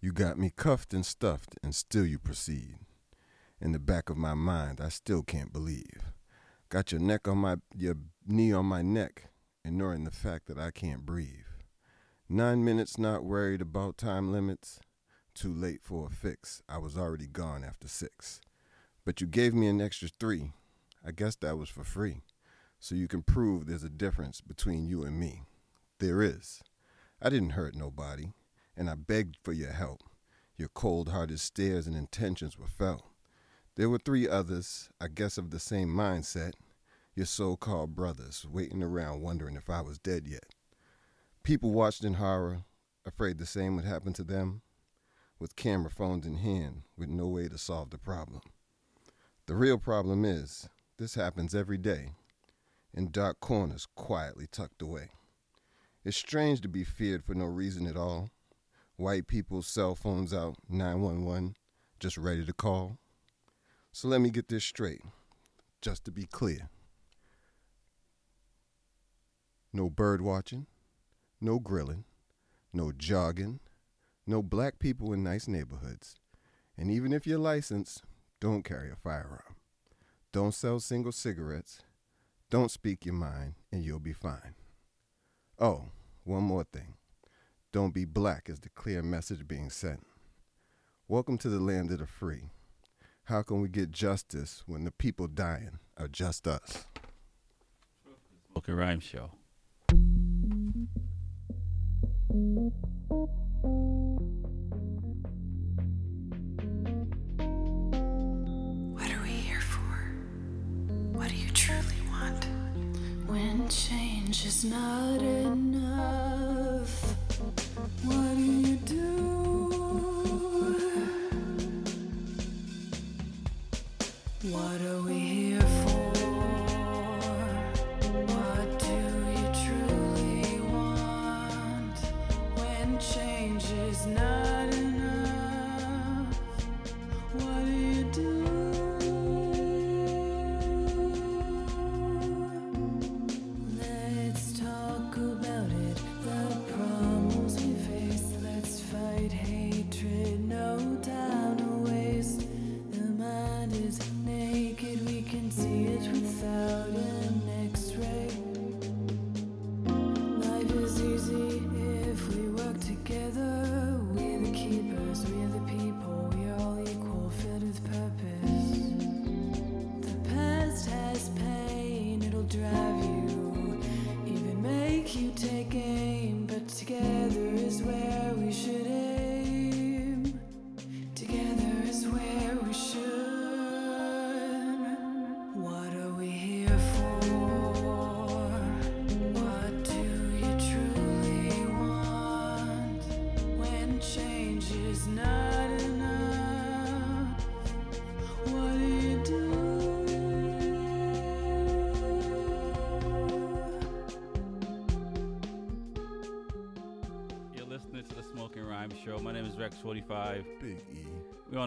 You got me cuffed and stuffed, and still you proceed. In the back of my mind, I still can't believe. Got your neck on my, your knee on my neck, ignoring the fact that I can't breathe. Nine minutes, not worried about time limits. Too late for a fix. I was already gone after six. But you gave me an extra three. I guess that was for free. So you can prove there's a difference between you and me. There is. I didn't hurt nobody, and I begged for your help. Your cold hearted stares and intentions were felt. There were three others, I guess of the same mindset, your so called brothers, waiting around wondering if I was dead yet. People watched in horror, afraid the same would happen to them, with camera phones in hand, with no way to solve the problem. The real problem is, this happens every day, in dark corners quietly tucked away. It's strange to be feared for no reason at all. White people's cell phones out, 911, just ready to call. So let me get this straight, just to be clear. No bird watching, no grilling, no jogging, no black people in nice neighborhoods. And even if you're licensed, don't carry a firearm. Don't sell single cigarettes. Don't speak your mind, and you'll be fine. Oh, one more thing. Don't be black is the clear message being sent. Welcome to the land of the free. How can we get justice when the people dying are just us? Smoking Rhyme Show. What are we here for? What do you truly want? When change is not enough, what do you do? What are we here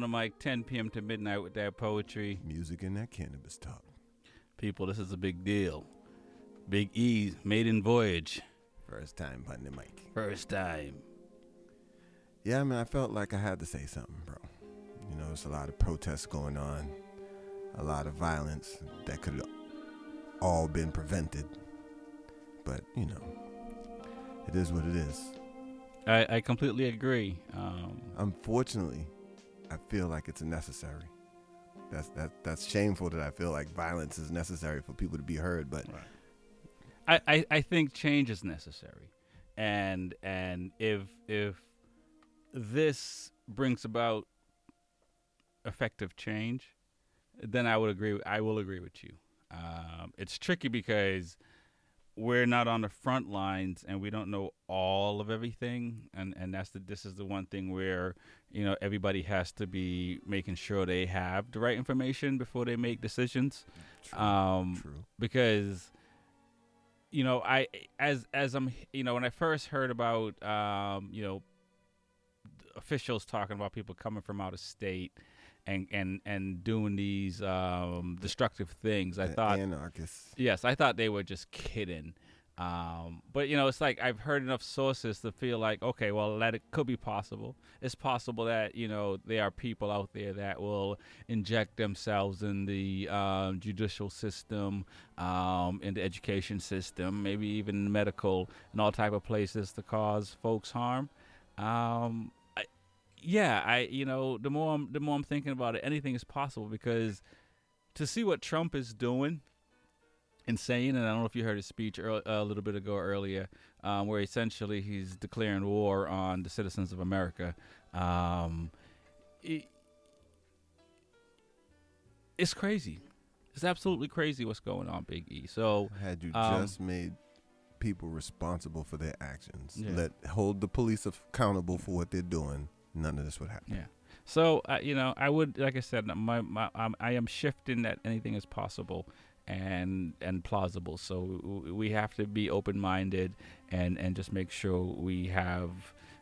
on the mic 10 p.m. to midnight with that poetry. music and that cannabis talk. People, this is a big deal. Big E's maiden voyage. First time on the mic. First time. Yeah, I mean, I felt like I had to say something, bro. You know, there's a lot of protests going on, a lot of violence that could have all been prevented. But, you know, it is what it is. I, I completely agree. Um, Unfortunately, I feel like it's necessary. That's that that's shameful that I feel like violence is necessary for people to be heard, but I, I, I think change is necessary, and and if if this brings about effective change, then I would agree. I will agree with you. Um, it's tricky because we're not on the front lines and we don't know all of everything, and and that's the this is the one thing where you know everybody has to be making sure they have the right information before they make decisions. true, Um, true. because you know i as as i'm you know when i first heard about um you know officials talking about people coming from out of state and and and doing these um destructive things i thought anarchists. yes i thought they were just kidding Um, but you know, it's like I've heard enough sources to feel like, okay, well, that it could be possible. It's possible that you know there are people out there that will inject themselves in the um, judicial system, um, in the education system, maybe even medical and all type of places to cause folks harm. Um, yeah, I you know the more I'm, the more I'm thinking about it, anything is possible because to see what Trump is doing insane. And I don't know if you heard his speech earl- a little bit ago earlier, um, where essentially he's declaring war on the citizens of America. Um, it, it's crazy. It's absolutely crazy what's going on, Big E. So Had you Um, just made people responsible for their actions, Yeah. let hold the police accountable for what they're doing, none of this would happen. Yeah. So uh, you know, I would, like I said, my, my um, I am shifting that anything is possible and and plausible. So w- we have to be open minded and and just make sure we have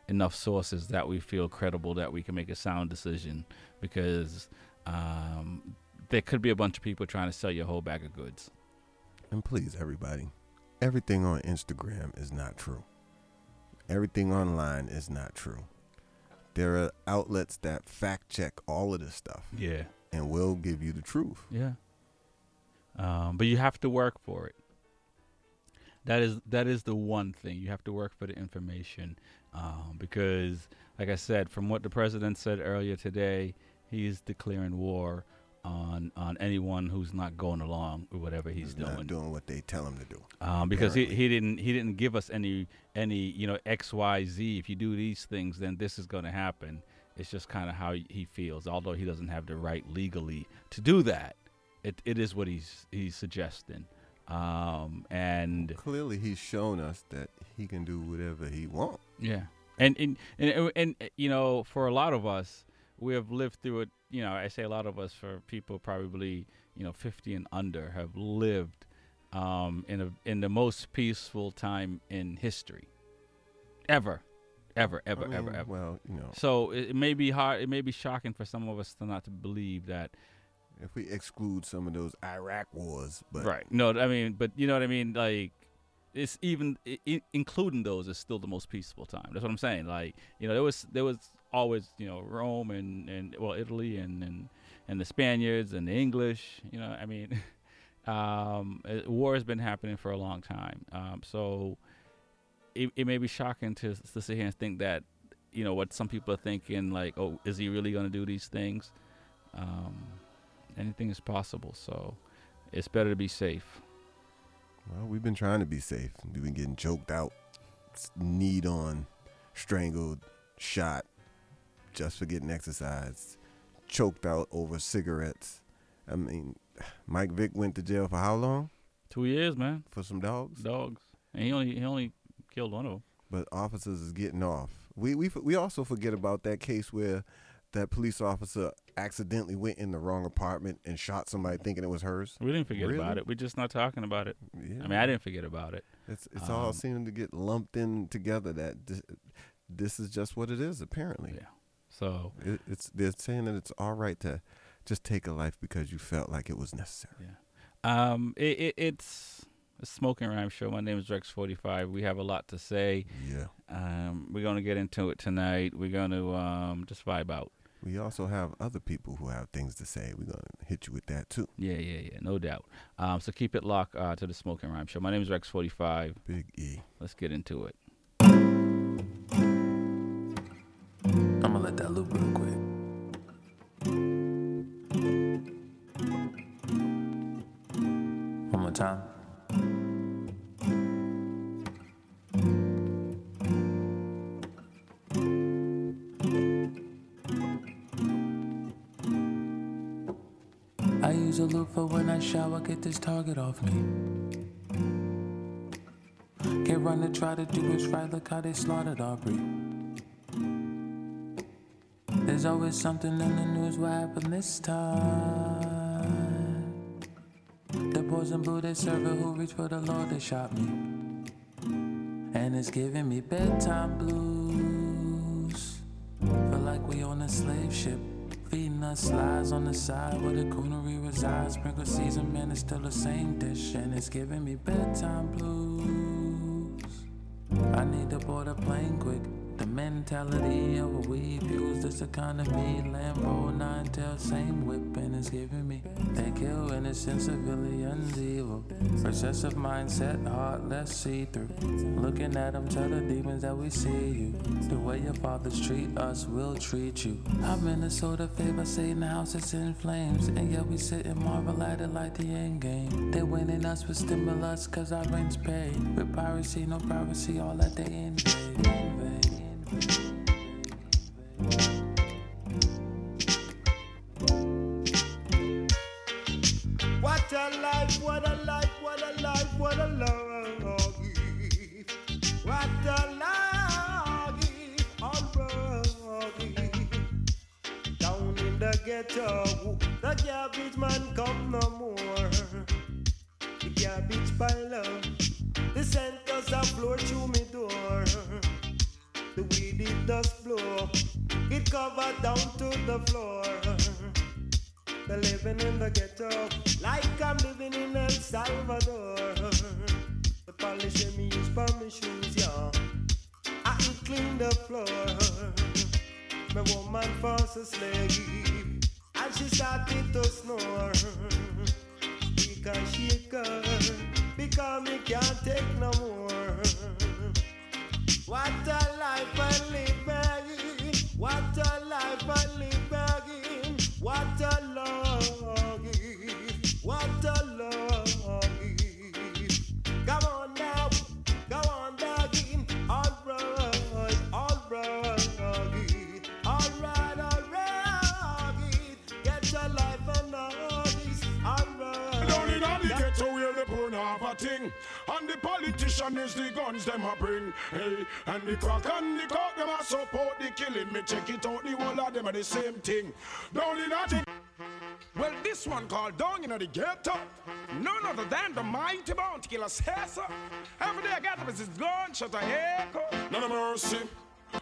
enough sources that we feel credible that we can make a sound decision because um, there could be a bunch of people trying to sell you a whole bag of goods. And please, everybody, everything on Instagram is not true. Everything online is not true. There are outlets that fact check all of this stuff Yeah. and will give you the truth. Yeah. Um, but you have to work for it. That is that is the one thing you have to work for the information, um, because, like I said, from what the president said earlier today, he's declaring war on on anyone who's not going along with whatever he's not doing. doing what they tell him to do. um, because he, apparently. he didn't he didn't give us any any you know X Y Z. If you do these things, then this is going to happen. It's just kind of how he feels. Although he doesn't have the right legally to do that, it it is what he's he's suggesting. Um, and Clearly, he's shown us that he can do whatever he wants. yeah, and and, and and and you know, for a lot of us, we have lived through it. You know, I say a lot of us, for people probably you know 50 and under, have lived um, in a in the most peaceful time in history, ever, ever, ever, I ever, mean, ever. Well, you know, So it, it may be hard. It may be shocking for some of us to not to believe that. if we exclude some of those Iraq wars, but right. No, I mean, but you know what I mean. Like, it's even I- including those is still the most peaceful time. That's what I'm saying. Like, you know, there was there was always you know Rome and and well Italy and and and the Spaniards and the English. You know, I mean, um, war has been happening for a long time. Um, so it, it may be shocking to to sit here and think that you know what some people are thinking like, oh, is he really going to do these things? Um, anything is possible. So it's better to be safe. Well, we've been trying to be safe. We've been getting choked out, kneed on, strangled, shot, just for getting exercise, choked out over cigarettes. I mean, Mike Vick went to jail for how long? Two years, man. For some dogs? Dogs, and he only he only killed one of them. But officers is getting off. We we we also forget about that case where that police officer accidentally went in the wrong apartment and shot somebody thinking it was hers. We didn't forget about it. We're just not talking about it. Yeah. I mean, I didn't forget about it. It's it's all Um, seeming to get lumped in together. That this, this is just what it is. Apparently, Yeah. So it, it's they're saying that it's all right to just take a life because you felt like it was necessary. yeah, um, it, it it's a smoking rhyme show. My name is Rex Forty Five. We have a lot to say. Yeah. Um, we're gonna get into it tonight. We're gonna um just vibe out. We also have other people who have things to say. We're gonna hit you with that too. Yeah, yeah, yeah, no doubt. Um, so keep it locked uh, to the smoking rhyme show. My name is Rex Forty Five. Big E. Let's get into it. I'ma let that loop real quick. One more time. I use a loop for when I shower, get this target off me. Can't run to try to do what's right, look how they slaughtered Aubrey. There's always something in the news what happened this time. The boys in blue, they serve who reach for the Lord, they shot me. And it's giving me bedtime blues. Feel like we on a slave ship. Feeding us lies on the side where the coonery resides. Sprinkle season, man, it's still the same dish. And it's giving me bedtime blues. I need to board a plane quick. The mentality of a weave use this economy. Lambo, nine tail, same whipping is giving me. They kill innocent civilians evil. Recessive mindset, heart less see through. Looking at them, tell the demons that we see you. The way your fathers treat us we'll treat you. I'm in a sort of favor, Satan house is in flames. And yet we sit and marvel at it like the end game. They're winning us with stimulus, cause our rent's paid. With piracy, no privacy, all at the end. What a life, what a life, what a life, what a love. What a life, unrugged. Down in the ghetto, the garbage man the floor. Crack and the cock them a support the killing Me check it out, the whole of them are the same thing Down in the well, this one called Down in the Ghetto, none other than the mighty bounty killer Cesar. Every day I got up is his gunshot a echo. None of mercy.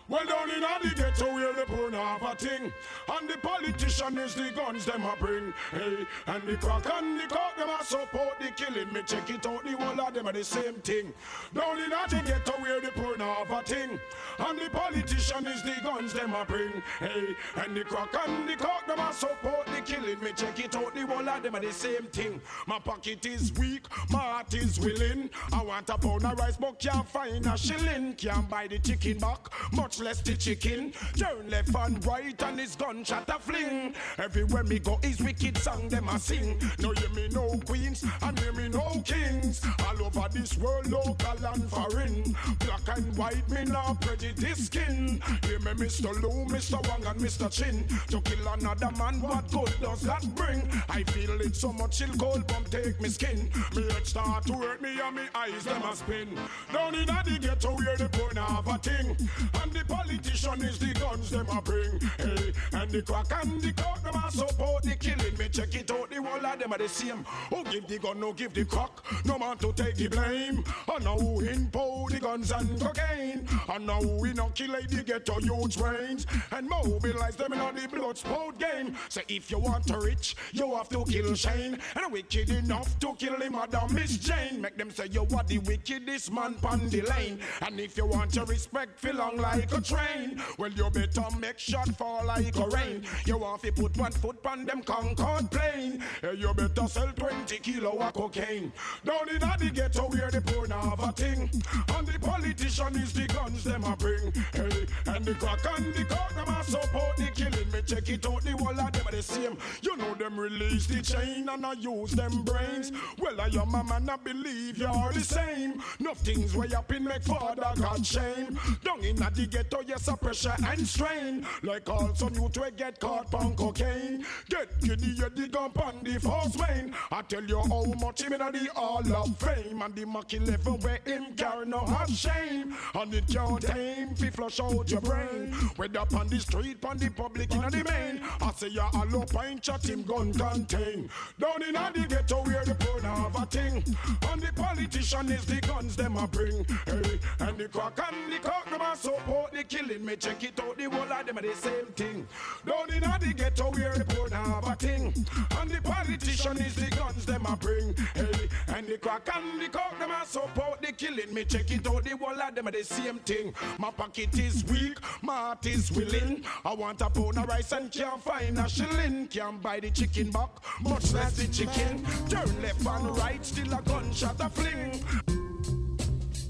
Well, down in the ghetto where the poor have a thing. And the politician is the guns them a bring. Hey, and the crack and the cock them a support the killing. Me check it out, the whole of them are the same thing. Down in the ghetto where the poor have a thing. And the politician is the guns them a bring. Hey, and the crack and the cock them a support the killing. Me check it out, the whole of them are the same thing. My pocket is weak, my heart is willing. I want a pound of rice but can't find a shilling. Can't buy the chicken back much less the chicken. Turn left and right and his gunshot a fling. Everywhere me go is wicked song them a sing. No hear me no queens and hear me no kings. All over this world, local and foreign. Black and white, me no prejudice skin. Hear me Mr. Lou, Mr. Wang and Mr. Chin. To kill another man, what good does that bring? I feel it so much, chill cold bump take me skin. Me head start to hurt me and me eyes them a spin. Down in the ghetto where the poor have a thing. And the politician is the guns them a bring. Hey, and the crack and the cock them a support the killing. Me check it out, the whole of them are the same. Who give the gun, no give the cock. No man to take the blame. And now who impose the guns and cocaine. And now who inoculate the ghetto youth's brains. And mobilize them in all the blood sport game. Say if you want to rich, you have to kill Shane. And wicked enough to kill him, Madam Miss Jane. Make them say you are the wickedest man pon the lane. And if you want to respect, feel long like a train. Well, you better make shot fall like a rain. You want to put one foot on them Concorde plane. Hey, you better sell 20 kilo of cocaine. Down in the ghetto where the poor now have a thing. And the politician is the guns them a bring. Hey, and the crack and the cock them a support the killing. Me check it out, the whole of them are the same. You know them release the chain and I use them brains. Well, I am a man, I believe you're the same. Nothing's way up in make father got shame. Down in the ghetto, yes, a pressure and strain. Like all some youth we get caught on cocaine. Get giddy, you dig up on the first vein. I tell you how much him in the all of fame. And the MAC-11 where him carry no have shame. And it can't tame, fi flush out your brain. Whether up on the street, on the public, in the main. I say you up pint chat him gun contain. Down in the ghetto where the poor have a thing. And the politician is the guns them a bring. Hey, and the crack and the cock them a support the killing. Me check it out, the whole of them are the same thing. Down in the ghetto where the poor have a thing. And the politician is the guns them a bring. Hey, and the crack and the cock them a support the killing. Me check it out, the whole of them are the same thing. My pocket is weak, my heart is willing. I want a pound of rice and can't find a shilling. Can't buy the chicken back, much less the chicken. Turn left and right, still a gunshot a fling.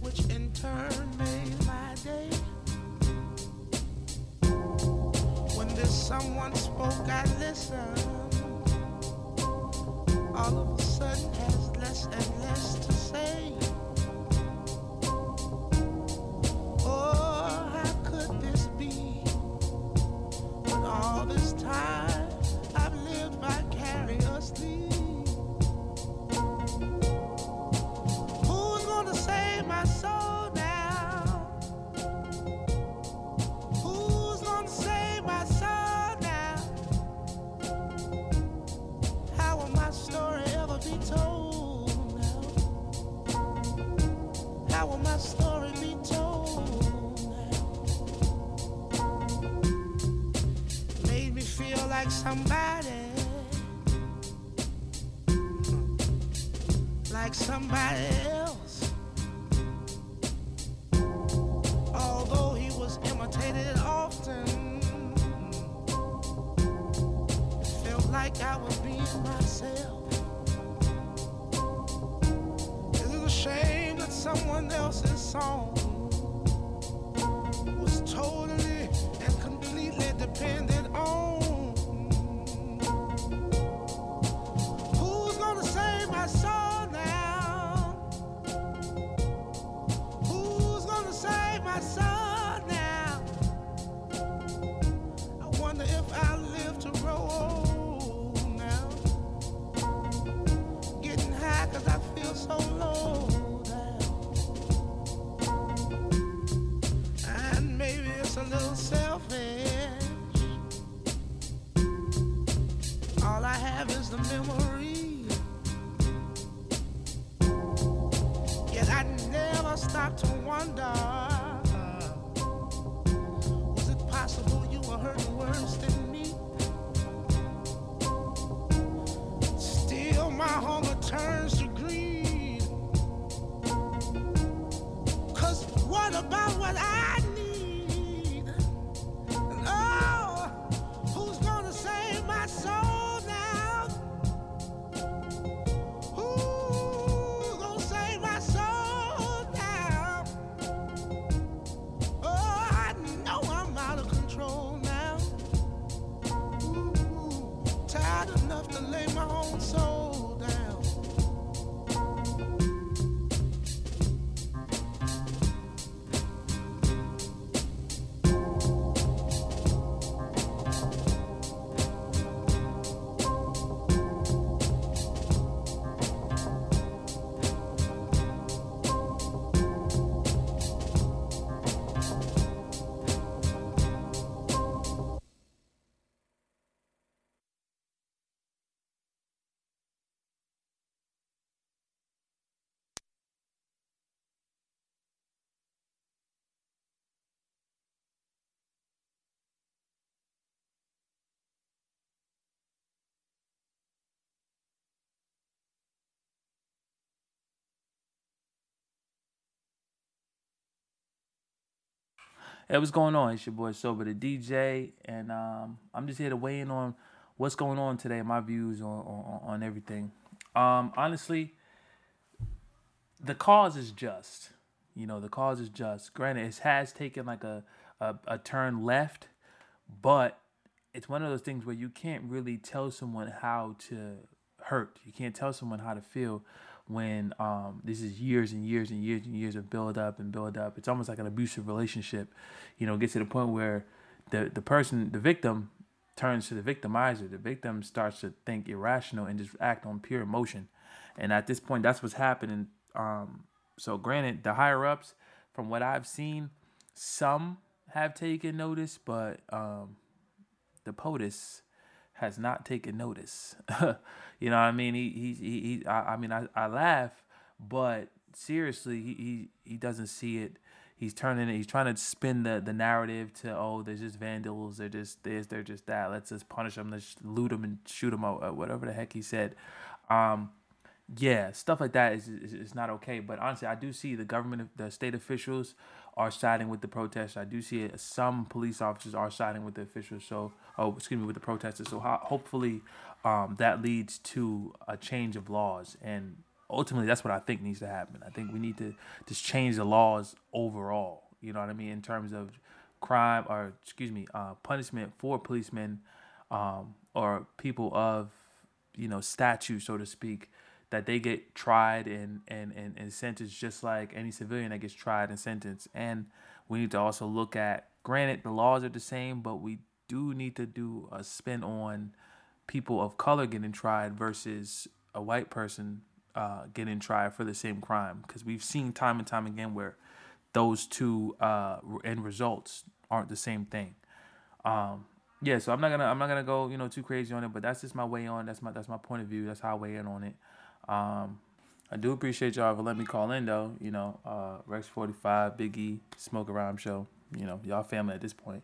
which in turn made my day. This someone spoke, I listened. All of a sudden, has less and less to say. Oh, how could this be? When all this time I've lived vicariously. Like somebody. Like somebody else. Although he was imitated often felt like I was being myself. Is it a shame that someone else's song was totally and completely dependent Hey, what's going on? It's your boy Sober the DJ, and um, I'm just here to weigh in on what's going on today, my views on on, on everything. Um, honestly, the cause is just. You know, the cause is just. Granted, it has taken like a a, a turn left, but it's one of those things where you can't really tell someone how to hurt. You can't tell someone how to feel when um, this is years and years and years and years of build up and build up. It's almost like an abusive relationship. You know, gets to the point where the the person, the victim, turns to the victimizer. The victim starts to think irrational and just act on pure emotion. And at this point, that's what's happening. Um, so, granted, the higher ups, from what I've seen, some have taken notice, but um, the POTUS has not taken notice. you know what I mean? He he he, he I, I mean I, I laugh, but seriously, he, he he doesn't see it. He's turning it. He's trying to spin the, the narrative to oh, they're just vandals. They're just this. They're just that. Let's just punish them. Let's loot them and shoot them out. Whatever the heck he said. Um, yeah, stuff like that is, is is not okay. But honestly, I do see the government, the state officials are siding with the protesters. I do see it, some police officers are siding with the officials. So, oh, excuse me, with the protesters. So, ho- hopefully, um, that leads to a change of laws, and ultimately, that's what I think needs to happen. I think we need to just change the laws overall. You know what I mean in terms of crime or excuse me, uh, punishment for policemen um, or people of you know statute, so to speak that they get tried and, and, and, and sentenced just like any civilian that gets tried and sentenced. And we need to also look at, granted, the laws are the same, but we do need to do a spin on people of color getting tried versus a white person uh, getting tried for the same crime. Because we've seen time and time again where those two uh, end results aren't the same thing. Um, yeah, so I'm not gonna I'm not gonna go you know too crazy on it, but that's just my way on. That's my that's my point of view. That's how I weigh in on it. Um, I do appreciate y'all for letting me call in though. You know, uh, Rex Forty Five, Biggie, Smoke Around Show. You know, y'all family at this point.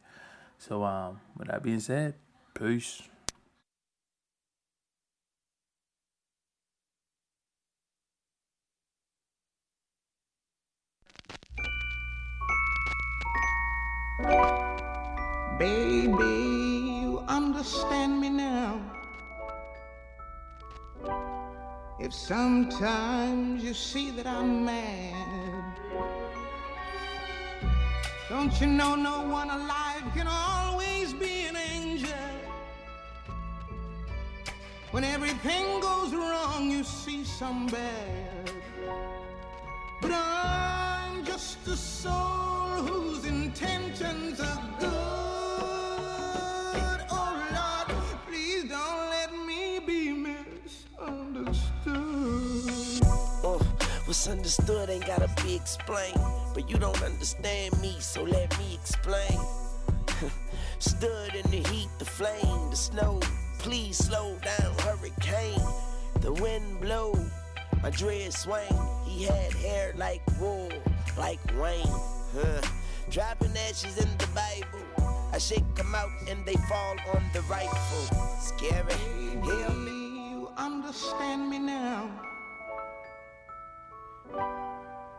So um, with that being said, peace. Baby, you understand me now. If sometimes you see that I'm mad, don't you know no one alive can always be an angel? When everything goes wrong, you see some bad. But I'm just a soul what's understood ain't gotta be explained. But you don't understand me, so let me explain. Stood in the heat, the flame, the snow. Please slow down, hurricane. The wind blow, my dread swing. He had hair like wool, like rain. Huh. Dropping ashes in the Bible. I shake them out and they fall on the rifle. Scary. Hell, me you understand me now.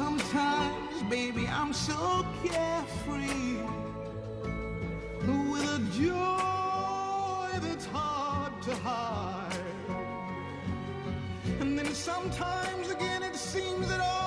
Sometimes, baby, I'm so carefree with a joy that's hard to hide. And then sometimes again it seems that all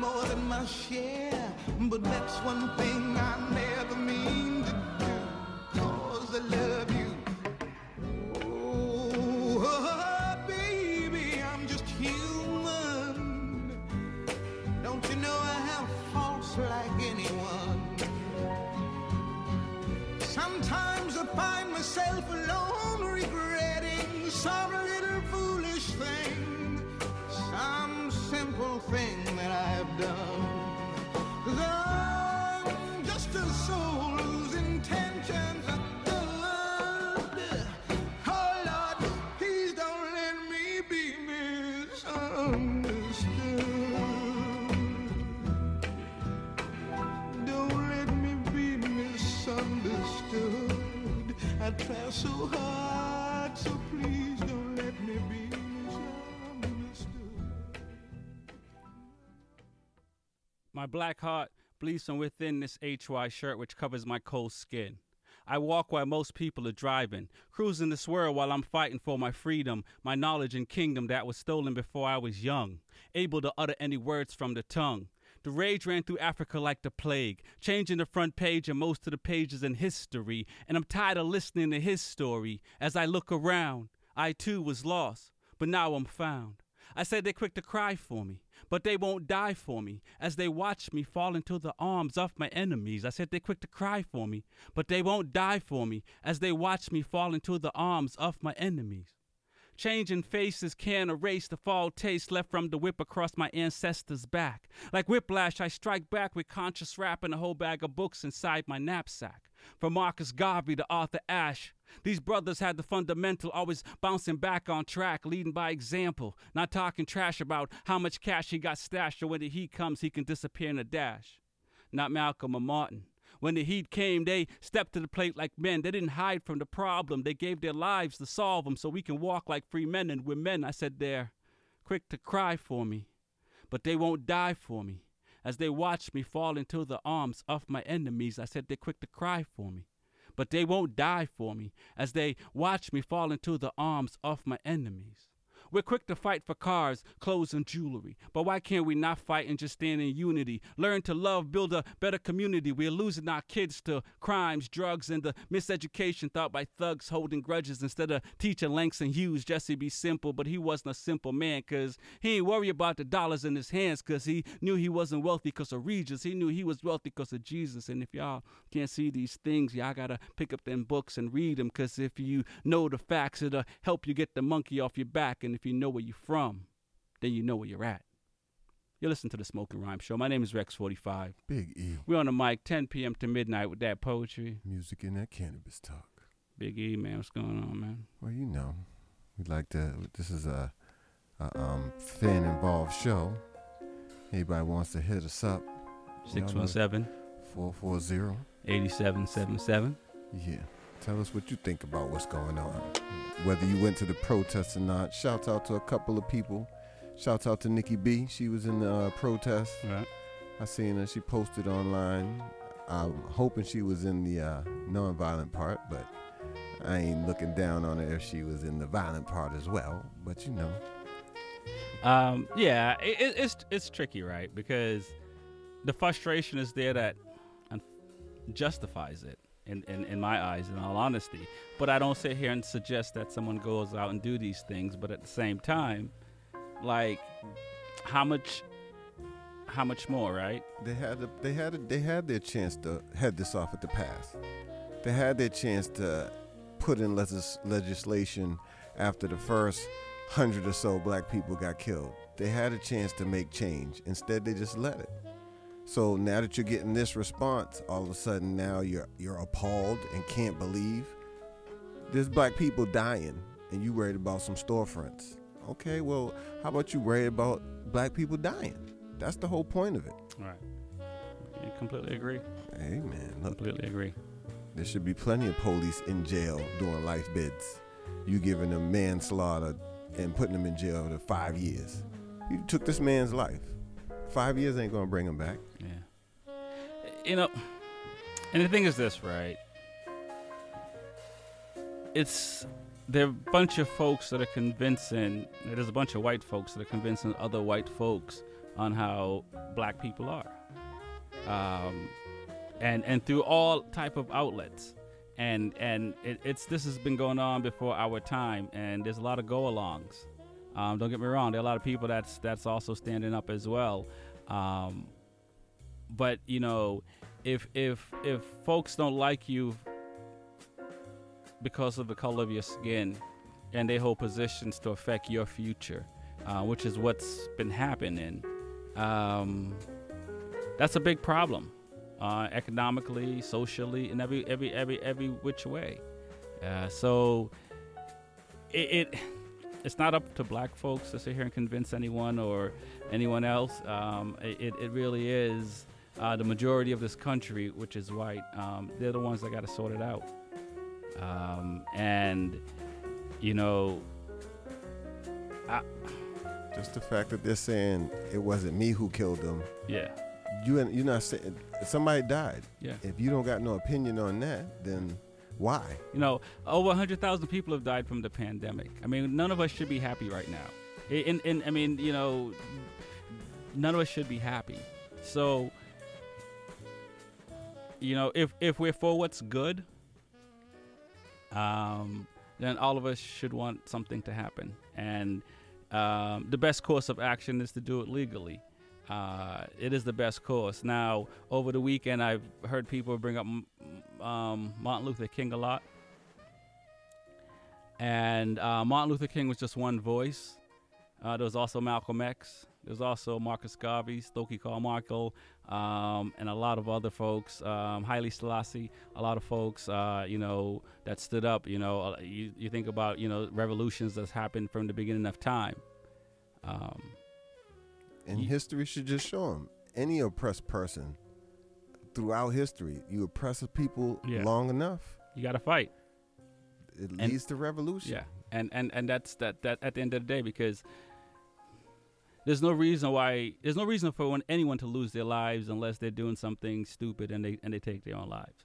more than my share. But that's one thing I never My black heart bleeds from within this HY shirt which covers my cold skin. I walk while most people are driving, cruising this world while I'm fighting for my freedom, my knowledge and kingdom that was stolen before I was young, able to utter any words from the tongue. The rage ran through Africa like the plague, changing the front page and most of the pages in history. And I'm tired of listening to his story. As I look around, I too was lost, but now I'm found. I said they're quick to cry for me, but they won't die for me as they watch me fall into the arms of my enemies. I said they're quick to cry for me, but they won't die for me as they watch me fall into the arms of my enemies. Changing faces can't erase the foul taste left from the whip across my ancestors' back. Like whiplash, I strike back with conscious rap and a whole bag of books inside my knapsack. From Marcus Garvey to Arthur Ashe, these brothers had the fundamental, always bouncing back on track, leading by example, not talking trash about how much cash he got stashed or when the heat comes, he can disappear in a dash. Not Malcolm or Martin. When the heat came, they stepped to the plate like men. They didn't hide from the problem. They gave their lives to solve them so we can walk like free men and women. I said they're quick to cry for me, but they won't die for me. As they watched me fall into the arms of my enemies, I said they're quick to cry for me, but they won't die for me. As they watch me fall into the arms of my enemies. We're quick to fight for cars, clothes, and jewelry. But why can't we not fight and just stand in unity? Learn to love, build a better community. We're losing our kids to crimes, drugs, and the miseducation taught by thugs holding grudges instead of teaching Langston Hughes Jesse be simple. But he wasn't a simple man because he ain't worry about the dollars in his hands because he knew he wasn't wealthy because of Regis. He knew he was wealthy because of Jesus. And if y'all can't see these things, y'all got to pick up them books and read them because if you know the facts, it'll help you get the monkey off your back. And if you know where you're from, then you know where you're at. You listen to the Smoking Rhyme Show. My name is Rex45. Big E. We're on the mic 10 p.m. to midnight with that poetry. Music and that cannabis talk. Big E, man, what's going on, man? Well, you know, we like to. This is a, a um, fan involved show. Anybody wants to hit us up? 617 four four zero. 8777. Yeah. Tell us what you think about what's going on. Whether you went to the protest or not. Shout out to a couple of people. Shout out to Nikki B. She was in the uh, protest. Right. I seen her. She posted online. I'm hoping she was in the uh, non-violent part, but I ain't looking down on her if she was in the violent part as well. But you know, Um, yeah, it, it, it's it's tricky, right? Because the frustration is there that justifies it in, in, in my eyes, in all honesty. But I don't sit here and suggest that someone goes out and do these things. But at the same time, like, how much, how much more, right? they had a, they had a, they had their chance to head this off at the pass. They had their chance to put in legis- legislation after the first hundred or so black people got killed. They had a chance to make change. Instead, they just let it. So now that you're getting this response, all of a sudden now you're you're appalled and can't believe there's black people dying, and you worried about some storefronts. Okay, well, how about you worry about black people dying? That's the whole point of it. Right. I completely agree. Hey man, look, Completely agree. there should be plenty of police in jail doing life bids. You giving them manslaughter and putting them in jail for five years. You took this man's life. Five years ain't gonna bring him back. Yeah. You know, and the thing is this, right? It's there are a bunch of folks that are convincing. There's a bunch of white folks that are convincing other white folks on how black people are, um, and and through all type of outlets, and and it, it's this has been going on before our time, and there's a lot of go-alongs. Um, don't get me wrong. There are a lot of people that's that's also standing up as well. Um, but you know, if if if folks don't like you because of the color of your skin, and they hold positions to affect your future, uh, which is what's been happening, um, that's a big problem, uh, economically, socially, in every every every every which way. Uh, so it, it it's not up to black folks to sit here and convince anyone or anyone else. Um, it, it really is uh, the majority of this country, which is white. Um, they're the ones that got to sort it out. um, and you know, I, Just the fact that they're saying it wasn't me who killed them. yeah, You you're not saying somebody died. yeah. If you don't got no opinion on that, then why? You know, over 100,000 people have died from the pandemic. I mean, none of us should be happy right now. And, in, I mean, you know, none of us should be happy. So, you know, if if we're for what's good, um, then all of us should want something to happen. And um, the best course of action is to do it legally. Uh, it is the best course. Now, over the weekend, I've heard people bring up um, Martin Luther King a lot. And uh, Martin Luther King was just one voice. Uh, there was also Malcolm X. There was also Marcus Garvey, Stokely Carmichael, um, and a lot of other folks. Um, Haile Selassie, a lot of folks, uh, you know, that stood up. You know, uh, you, you think about, you know, revolutions that's happened from the beginning of time. Um, And Ye- history should just show them. Any oppressed person throughout history, you oppress a people Yeah. long enough, you got to fight. it And- leads to revolution. Yeah, and and and that's that that at the end of the day because there's no reason why there's no reason for anyone to lose their lives unless they're doing something stupid and they and they take their own lives.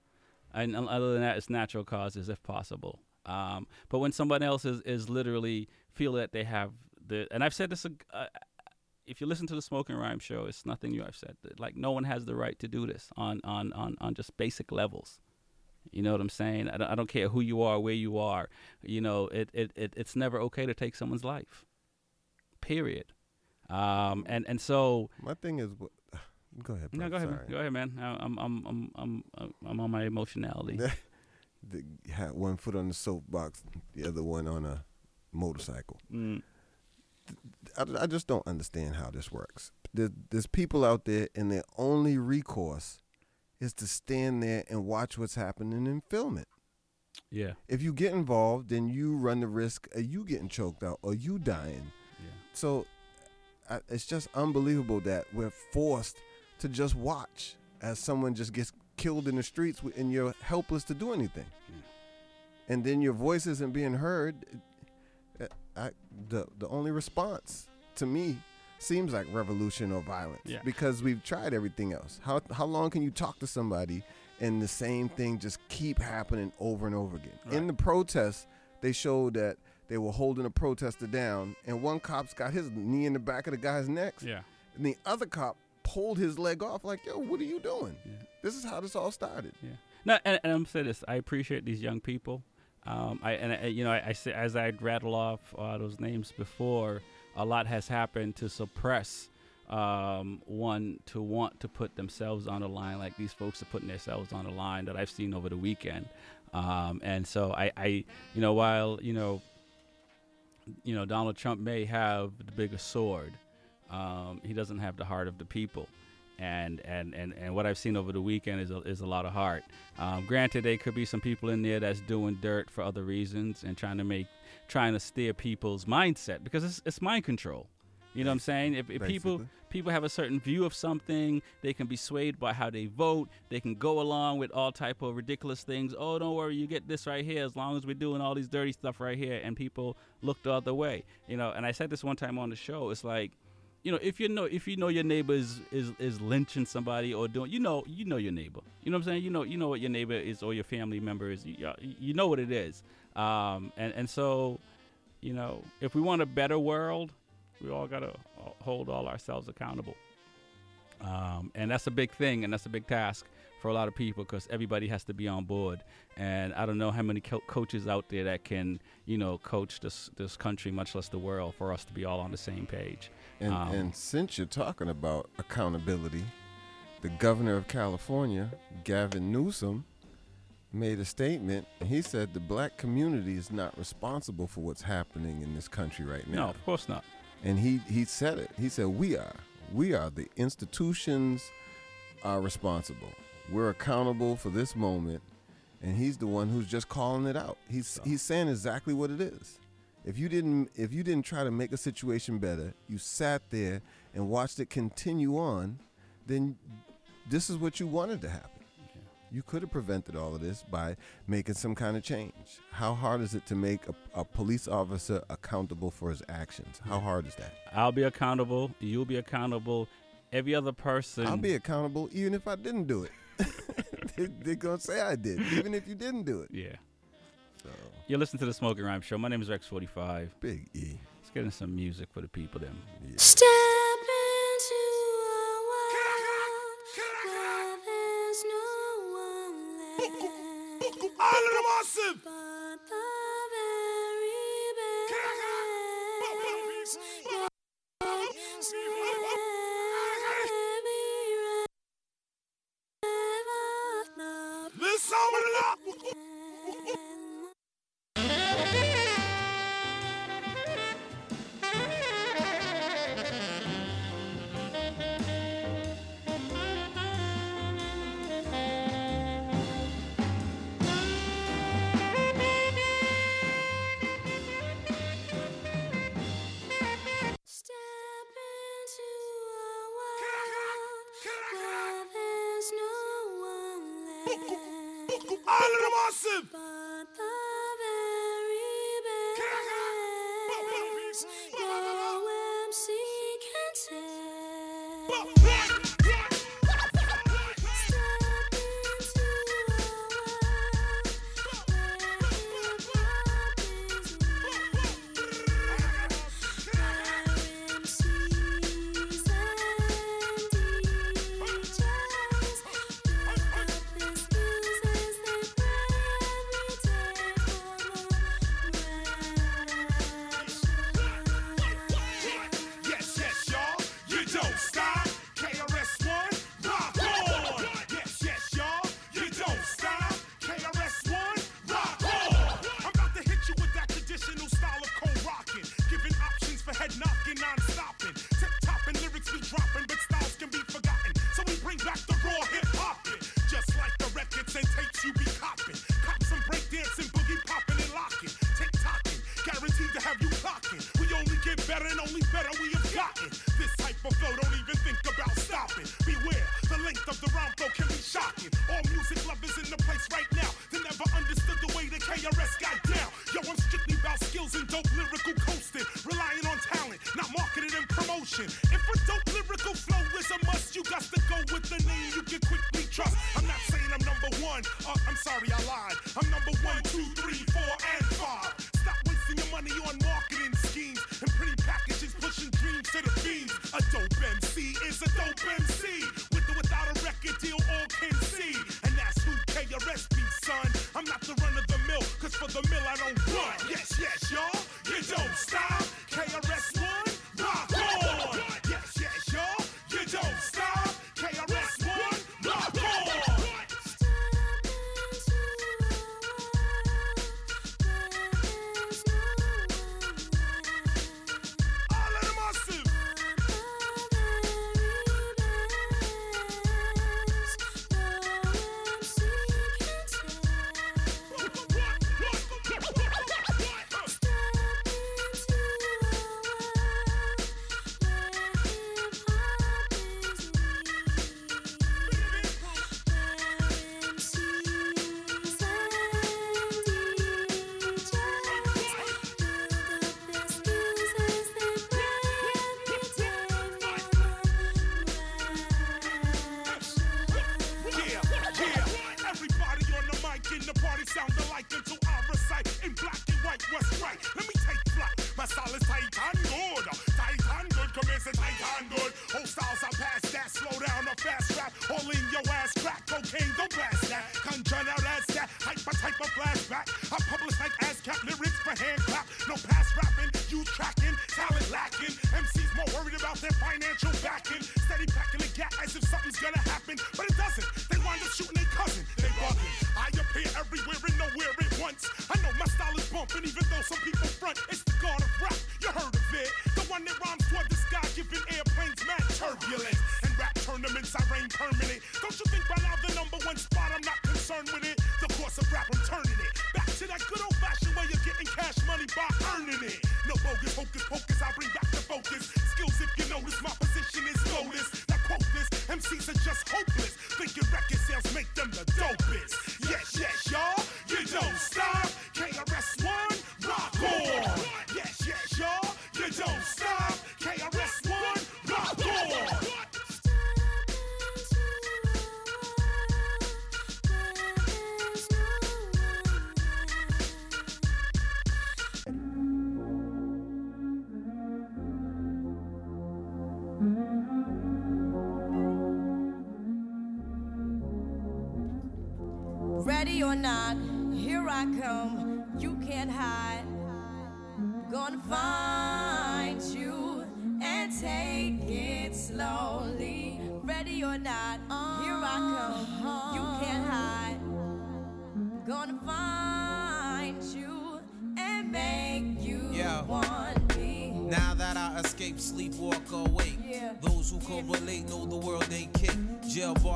And, and other than that, it's natural causes if possible. Um, but when someone else is, is literally feel that they have the and I've said this. Uh, if you listen to the Smoking Rhyme show, it's nothing new. I've said like no one has the right to do this on on on on just basic levels. You know what I'm saying? I don't, I don't care who you are, where you are. You know, it, it, it it's never okay to take someone's life. Period. Um, and and so My thing is, go ahead. no, go ahead, man. sorry. go ahead, man. I'm I'm I'm I'm I'm, I'm on my emotionality. The, had one foot on the soapbox, the other one on a motorcycle. Mm, I, I just don't understand how this works. There, there's people out there, and their only recourse is to stand there and watch what's happening and film it. yeah, If you get involved, then you run the risk of you getting choked out or you dying. yeah. So I, it's just unbelievable that we're forced to just watch as someone just gets killed in the streets and you're helpless to do anything. And then your voice isn't being heard. I, the the only response to me seems like revolution or violence Yeah. because we've tried everything else. How how long can you talk to somebody and the same thing just keep happening over and over again? In the protests, they showed that they were holding a protester down, and one cop's got his knee in the back of the guy's neck, Yeah. and the other cop pulled his leg off. Like, yo, what are you doing? Yeah. This is how this all started. Yeah. No, and, and I'm saying this. I appreciate these young people. Um, I and I, you know, I, I as I rattle off uh, those names before, a lot has happened to suppress um, one to want to put themselves on the line, like these folks are putting themselves on the line that I've seen over the weekend. Um, and so I, I, you know, while you know, you know, Donald Trump may have the bigger sword, um, he doesn't have the heart of the people and and and, and what I've seen over the weekend is a, is a lot of heart. Um, granted, there could be some people in there that's doing dirt for other reasons and trying to make trying to steer people's mindset because it's, it's mind control. You know what I'm saying? If, if people people have a certain view of something, they can be swayed by how they vote. They can go along with all type of ridiculous things. Oh, don't worry, you get this right here as long as we're doing all these dirty stuff right here, and people look the other way. You know, and I said this one time on the show. It's like you know, if you know if you know your neighbor is, is is lynching somebody or doing, you know, you know your neighbor. You know what I'm saying? You know, you know what your neighbor is or your family member is. You, you know what it is. Um, and and so, you know, if we want a better world, we all gotta hold all ourselves accountable. Um, and that's a big thing, and that's a big task for a lot of people because everybody has to be on board. And I don't know how many co- coaches out there that can, you know, coach this this country, much less the world, for us to be all on the same page. And, Um, and since you're talking about accountability, the governor of California, Gavin Newsom, made a statement. He said the black community is not responsible for what's happening in this country right now. No, of course not. And he, he said it. He said, We are. We are. The institutions are responsible. We're accountable for this moment. And he's the one who's just calling it out. He's he's saying exactly what it is. If you didn't if you didn't try to make a situation better, you sat there and watched it continue on, then this is what you wanted to happen. You could have prevented all of this by making some kind of change. How hard is it to make a, a police officer accountable for his actions? How hard is that? I'll be accountable. You'll be accountable. Every other person. I'll be accountable even if I didn't do it. they, are going to say I did, even if you didn't do it. Yeah. So You listen to the Smoking Rhyme Show. My name is Rex45. Big E. Let's get in some music for the people then. Yeah. Step into a world where there's no one left. All of them awesome. Now I'm sick and.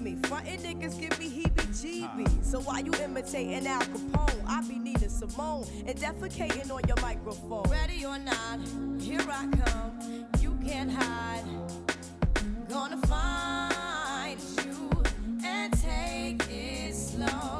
me, frontin' niggas give me heebie-jeebies. So why you imitating Al Capone? I be needing Simone and defecating on your microphone. Ready or not, here I come. You can't hide. Gonna find you and take it slowly.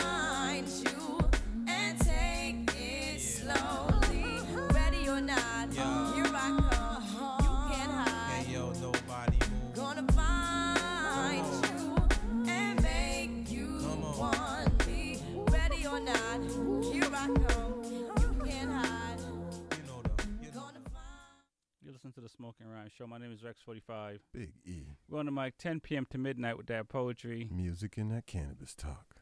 not, Yeah. here I come. You can't hide. Hey, yo, nobody move. Gonna find you and make you Come on. want me. Ready or not, here I come. You can't hide. You know the, you know Gonna find. You listen to the Smoking Rhyme Show. My name is Rex45. Big E. We're on the mic 10 p.m. to midnight with that poetry. Music and that cannabis talk.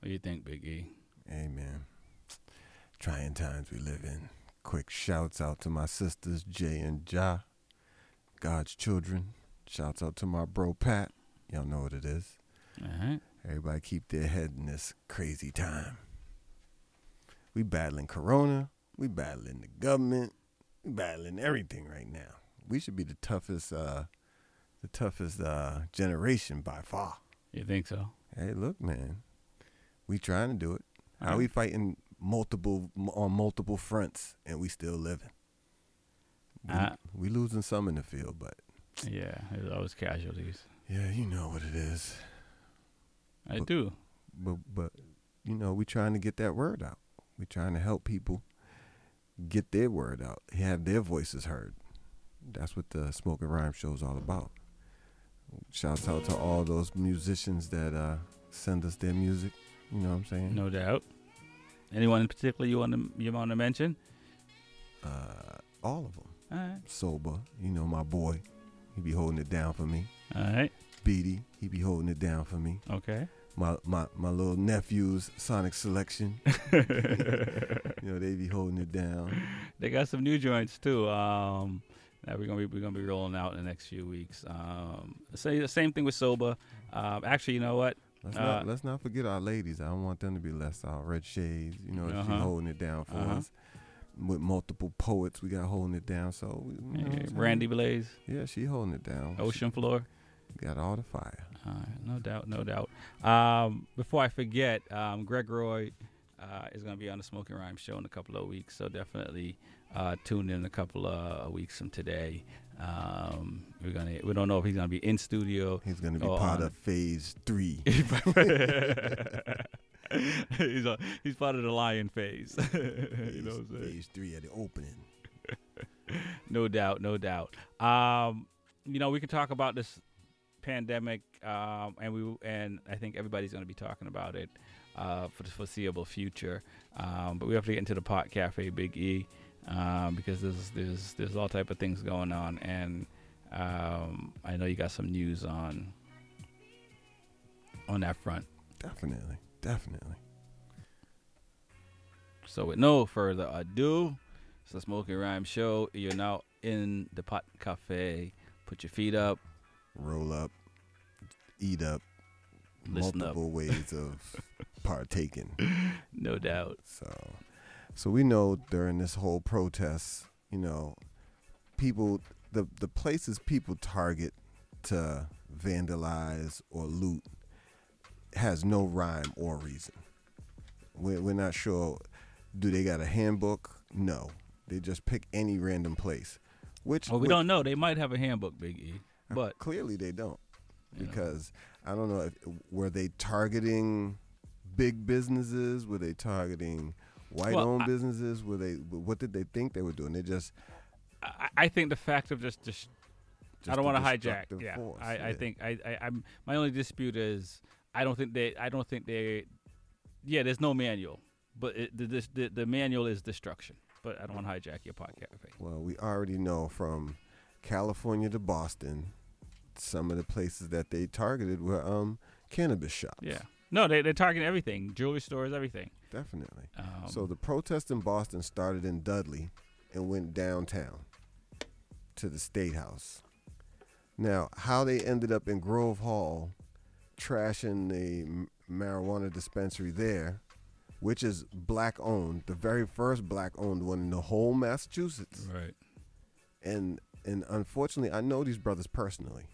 What do you think, Big E? Amen. Trying times we live in. Quick shouts out to my sisters Jay and Ja, God's children. Shouts out to my bro Pat. Y'all know what it is. Right. Everybody keep their head in this crazy time. We battling Corona. We battling the government. We battling everything right now. We should be the toughest, uh, the toughest uh, generation by far. You think so? Hey, look, man, we trying to do it. How Alright. we fighting multiple on multiple fronts, and we still living. We, Uh, we losing some in the field, but Yeah, there's always casualties. yeah, you know what it is. I But- do. But but you know, we trying to get that word out. We trying to help people get their word out, have their voices heard. That's what the Smoking Rhyme show is all about. Shouts out to all those musicians that uh, send us their music. You know what I'm saying? No doubt. Anyone in particular you want to you want to mention? Uh, all of them. All right. Sober, you know my boy. He be holding it down for me. All right. Beatty, he be holding it down for me. Okay. My my my little nephews, Sonic Selection. you know they be holding it down. They got some new joints too. Um, that we're gonna be we're gonna be rolling out in the next few weeks. Um, say the same thing with Soba. Um, actually, you know what? Let's Uh, not let's not forget our ladies. I don't want them to be left out. Red Shades, you know, she Uh-huh. holding it down for Uh-huh. us. With multiple poets, we got holding it down. So you know Yeah. Randy Blaze, yeah, she holding it down. Ocean Floor. Got all the fire. Uh, no doubt, no doubt. Um, before I forget, um, Greg Roy uh, is going to be on the Smoking Rhyme show in a couple of weeks, so definitely uh, tune in a couple of weeks from today. Um, we're gonna we don't know if he's to be in studio. He's gonna be part on- of Phase Three. he's a, he's part of the lion phase. you know what I'm saying? Phase Three at the opening. no doubt, no doubt. Um, you know, we can talk about this pandemic, um, and we and I think everybody's to be talking about it uh, for the foreseeable future. Um, but we have to get into the pot cafe, Big E, um, because there's there's there's all type of things going on, and um, I know you got some news on on that front. Definitely, definitely. So with no further ado, it's the Smoking Rhyme Show. You're now in the Pot Cafe. Put your feet up. Roll up, eat up. Listen up. multiple ways of partaking. No doubt. So, so we know during this whole protest, you know, people, the the places people target to vandalize or loot has no rhyme or reason. We're, we're not sure. Do they got a handbook? No, they just pick any random place. Which Well, we which- don't know. They might have a handbook, Big E. But clearly they don't You know. because I don't know if were they targeting big businesses? Were they targeting white-owned I- businesses? Were they? What did they think they were doing? They just I, I think the fact of just, just, I don't want to hijack. Yeah, force, I, I yeah. think I, I, I'm. My only dispute is I don't think they. I don't think they. Yeah, there's no manual, but it, the, this, the the manual is destruction. But I don't want to hijack your podcast. well, we already know from California to Boston, some of the places that they targeted were um cannabis shops. Yeah. No, they they're targeting everything, jewelry stores, everything. definitely. Um, so the protest in Boston started in Dudley and went downtown to the State House. Now, how they ended up in Grove Hall, trashing the marijuana dispensary there, which is black owned, the very first black owned one in the whole Massachusetts. Right. And and unfortunately, I know these brothers personally.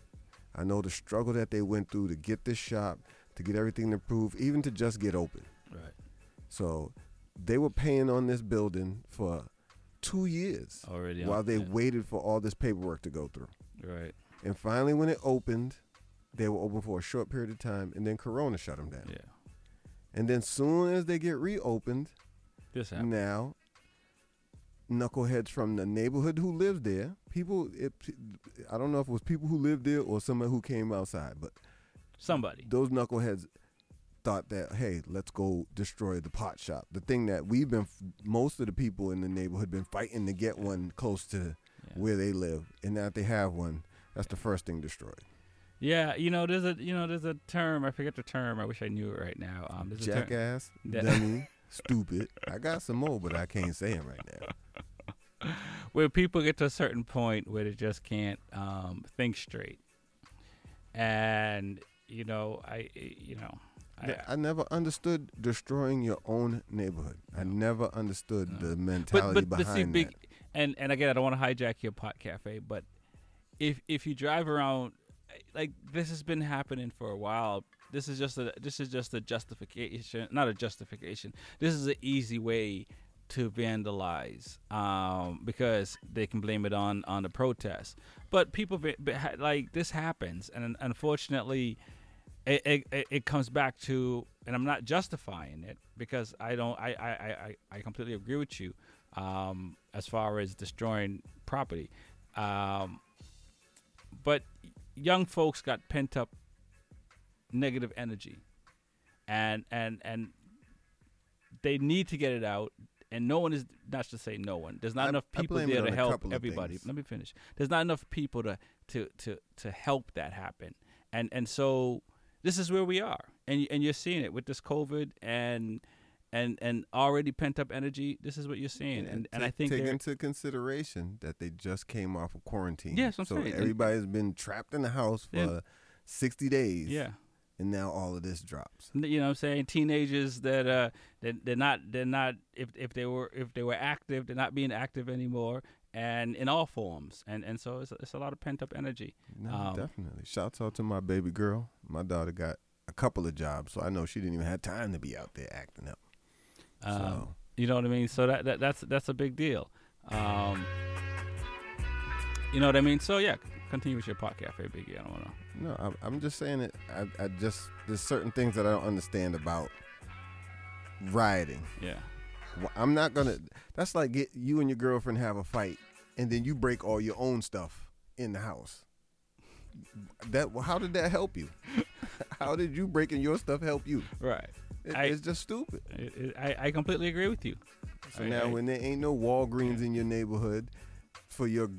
I know the struggle that they went through to get this shop, to get everything approved, even to just get open. Right. So they were paying on this building for two years Already while they waited for all this paperwork to go through. Right. And finally, when it opened, they were open for a short period of time, and then Corona shut them down. Yeah. And then soon as they get reopened, This happened. now knuckleheads from the neighborhood who lived there, people, it, I don't know if it was people who lived there or somebody who came outside, but Somebody. those knuckleheads thought that hey let's go destroy the pot shop the thing that we've been most of the people in the neighborhood been fighting to get one close to where they live and now that they have one that's the first thing destroyed Yeah, you know, there's a you know, there's a term. I forget the term. I wish I knew it right now. Um, there's a term- jackass that- dummy stupid i got some more but i can't say them right now where people get to a certain point where they just can't um, think straight, and you know, I you know, I, I, never understood destroying your own neighborhood i never understood the but mentality but, but see, behind big, that and and again, I don't want to hijack your pot cafe, but if if you drive around, like this has been happening for a while. This is just a this is just a justification, not a justification. This is an easy way to vandalize um, because they can blame it on on the protests. But people be, be, ha- like this happens, and unfortunately, it, it, it- comes back to, and I'm not justifying it because I don't, I, I, I, I- I completely agree with you um, as far as destroying property. Um, but young folks got pent up negative energy, and and and they need to get it out. And no one is not to say no one. There's not I- enough people there to help everybody. Let me finish. There's not enough people to to to to help that happen. And and so this is where we are. And and you're seeing it with this COVID and and and already pent up energy. This is what you're seeing. And and, I think take they're- into consideration that they just came off of quarantine. Yes, I'm so saying. Everybody's been trapped in the house for Yeah. sixty days. Yeah. and now all of this drops. You know what I'm saying? Teenagers that uh that they're not they're not if if they were if they were active, they're not being active anymore and in all forms. And and so it's it's a lot of pent up energy. No, Um, definitely. Shouts out to my baby girl. My daughter got a couple of jobs, so I know she didn't even have time to be out there acting up. Um, So- you know what I mean? So that, that that's that's a big deal. Um, you know what I mean? So yeah, continue with your pot cafe, Biggie. I don't want to. No, I'm, I'm just saying it. I, I just there's certain things that I don't understand about rioting. Yeah. I'm not gonna. That's like get you and your girlfriend have a fight, and then you break all your own stuff in the house. That how did that help you? how did you breaking your stuff help you? Right. It- I- it's just stupid. It, it, I I completely agree with you. So I- now, I- when there ain't no Walgreens in your neighborhood for your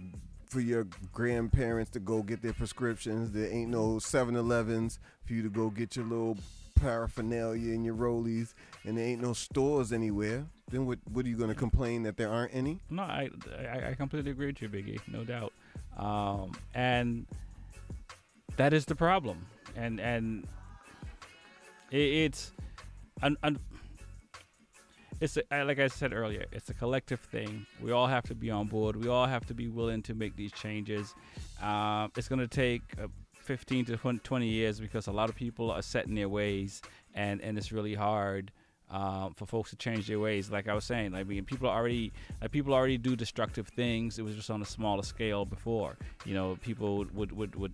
for your grandparents to go get their prescriptions, there ain't no 7-Elevens for you to go get your little paraphernalia and your rollies, and there ain't no stores anywhere. Then what? What are you gonna complain that there aren't any? No, I, I I completely agree with you, Biggie. No doubt. Um, and that is the problem. And and it, it's un, un, it's a, like I said earlier, it's a collective thing. We all have to be on board. We all have to be willing to make these changes. Um, it's going to take uh, 15 to 20 years because a lot of people are set in their ways, and and it's really hard um, for folks to change their ways. Like I was saying, I mean, people already like people already do destructive things. It was just on a smaller scale before. You know, people would would would,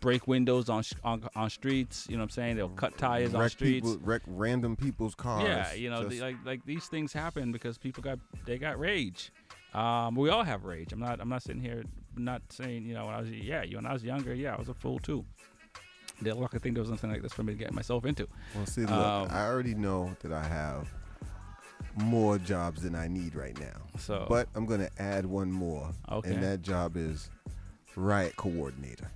break windows on, on on streets. You know what I'm saying? They'll cut tires on wreck streets. people, wreck random people's cars. Yeah, you know, like like these things happen because people got they got rage. Um, we all have rage. I'm not I'm not sitting here not saying you know when I was yeah you when I was younger yeah I was a fool too. They're lucky think there was something like this for me to get myself into. Well, see, look, Um, I already know that I have more jobs than I need right now. So- but I'm gonna add one more, Okay. and that job is riot coordinator.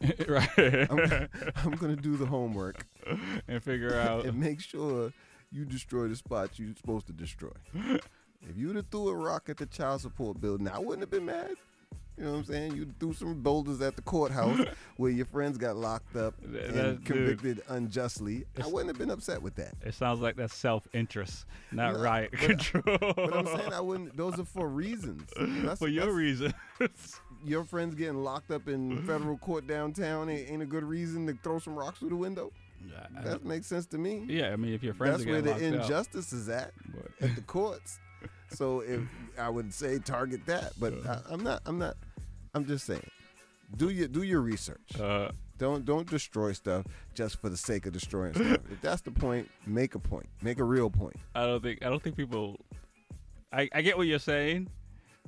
right. I'm, I'm gonna do the homework and figure out and make sure you destroy the spots you're supposed to destroy. if you'd have threw a rock at the child support building, I wouldn't have been mad. You know what I'm saying? You threw some boulders at the courthouse where your friends got locked up That- and that- dude. convicted unjustly. I wouldn't have been upset with that. It sounds like that's self interest, not No, riot but- control. But I'm saying I wouldn't. Those are for reasons. That's, For your that's- reason. Your friends getting locked up in federal court downtown ain't, a good reason to throw some rocks through the window. That makes sense to me. Yeah, I mean, if your friends that's are where the getting locked up. injustice is at at the courts. So if I would say target that, but I, I'm not. I'm not. I'm just saying, do your do your research. Uh, don't don't destroy stuff just for the sake of destroying stuff. if that's the point, make a point. Make a real point. I don't think I don't think people. I, I get what you're saying.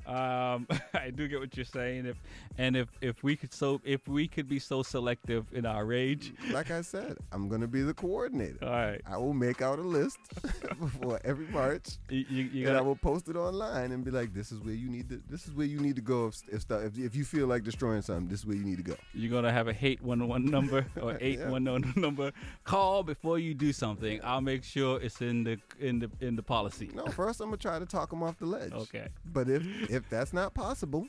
Um, I do get what you're saying. If and if if we could so if we could be so selective in our rage, Like I said, I'm gonna be the coordinator. All right. I will make out a list before every march, you, you, you and I will post it online and be like, "This is where you need to. This is where you need to go if if, if if you feel like destroying something. This is where you need to go." you're gonna have a hate one one number or eight Yeah. one one number. Call before you do something. I'll make sure it's in the in the in the policy. No, first I'm gonna try to talk them off the ledge. Okay. But if if that's not possible,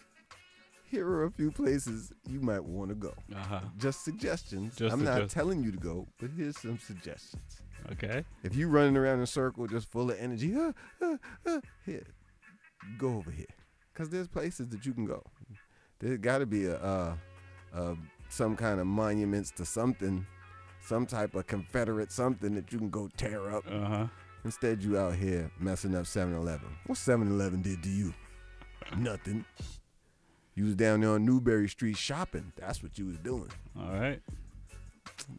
here are a few places you might want to go. Uh-huh. Just suggestions. Just I'm not suggest- telling you to go, but here's some suggestions. Okay. If you running around in a circle just full of energy, here, go over here, cause there's places that you can go. There's got to be a, uh, uh, some kind of monuments to something, some type of Confederate something that you can go tear up. Uh huh. Instead, you out here messing up 7-Eleven. What 7-Eleven did to you? Nothing. You was down there on Newberry Street shopping. That's what you was doing. All right.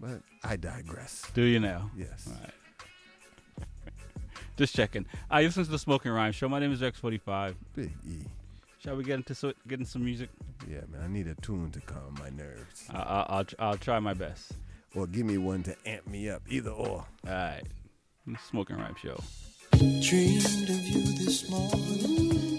But I digress. Do you now? Yes. All right. Just checking. I listen to the Smoking Rhyme Show. My name is X45. Big E. Shall we get into so, get into some music? Yeah, man. I need a tune to calm my nerves. I, I, I'll I'll try my best. Or give me one to amp me up. Either or. All right. Smoking Rhyme Show. Dreamed of you this morning,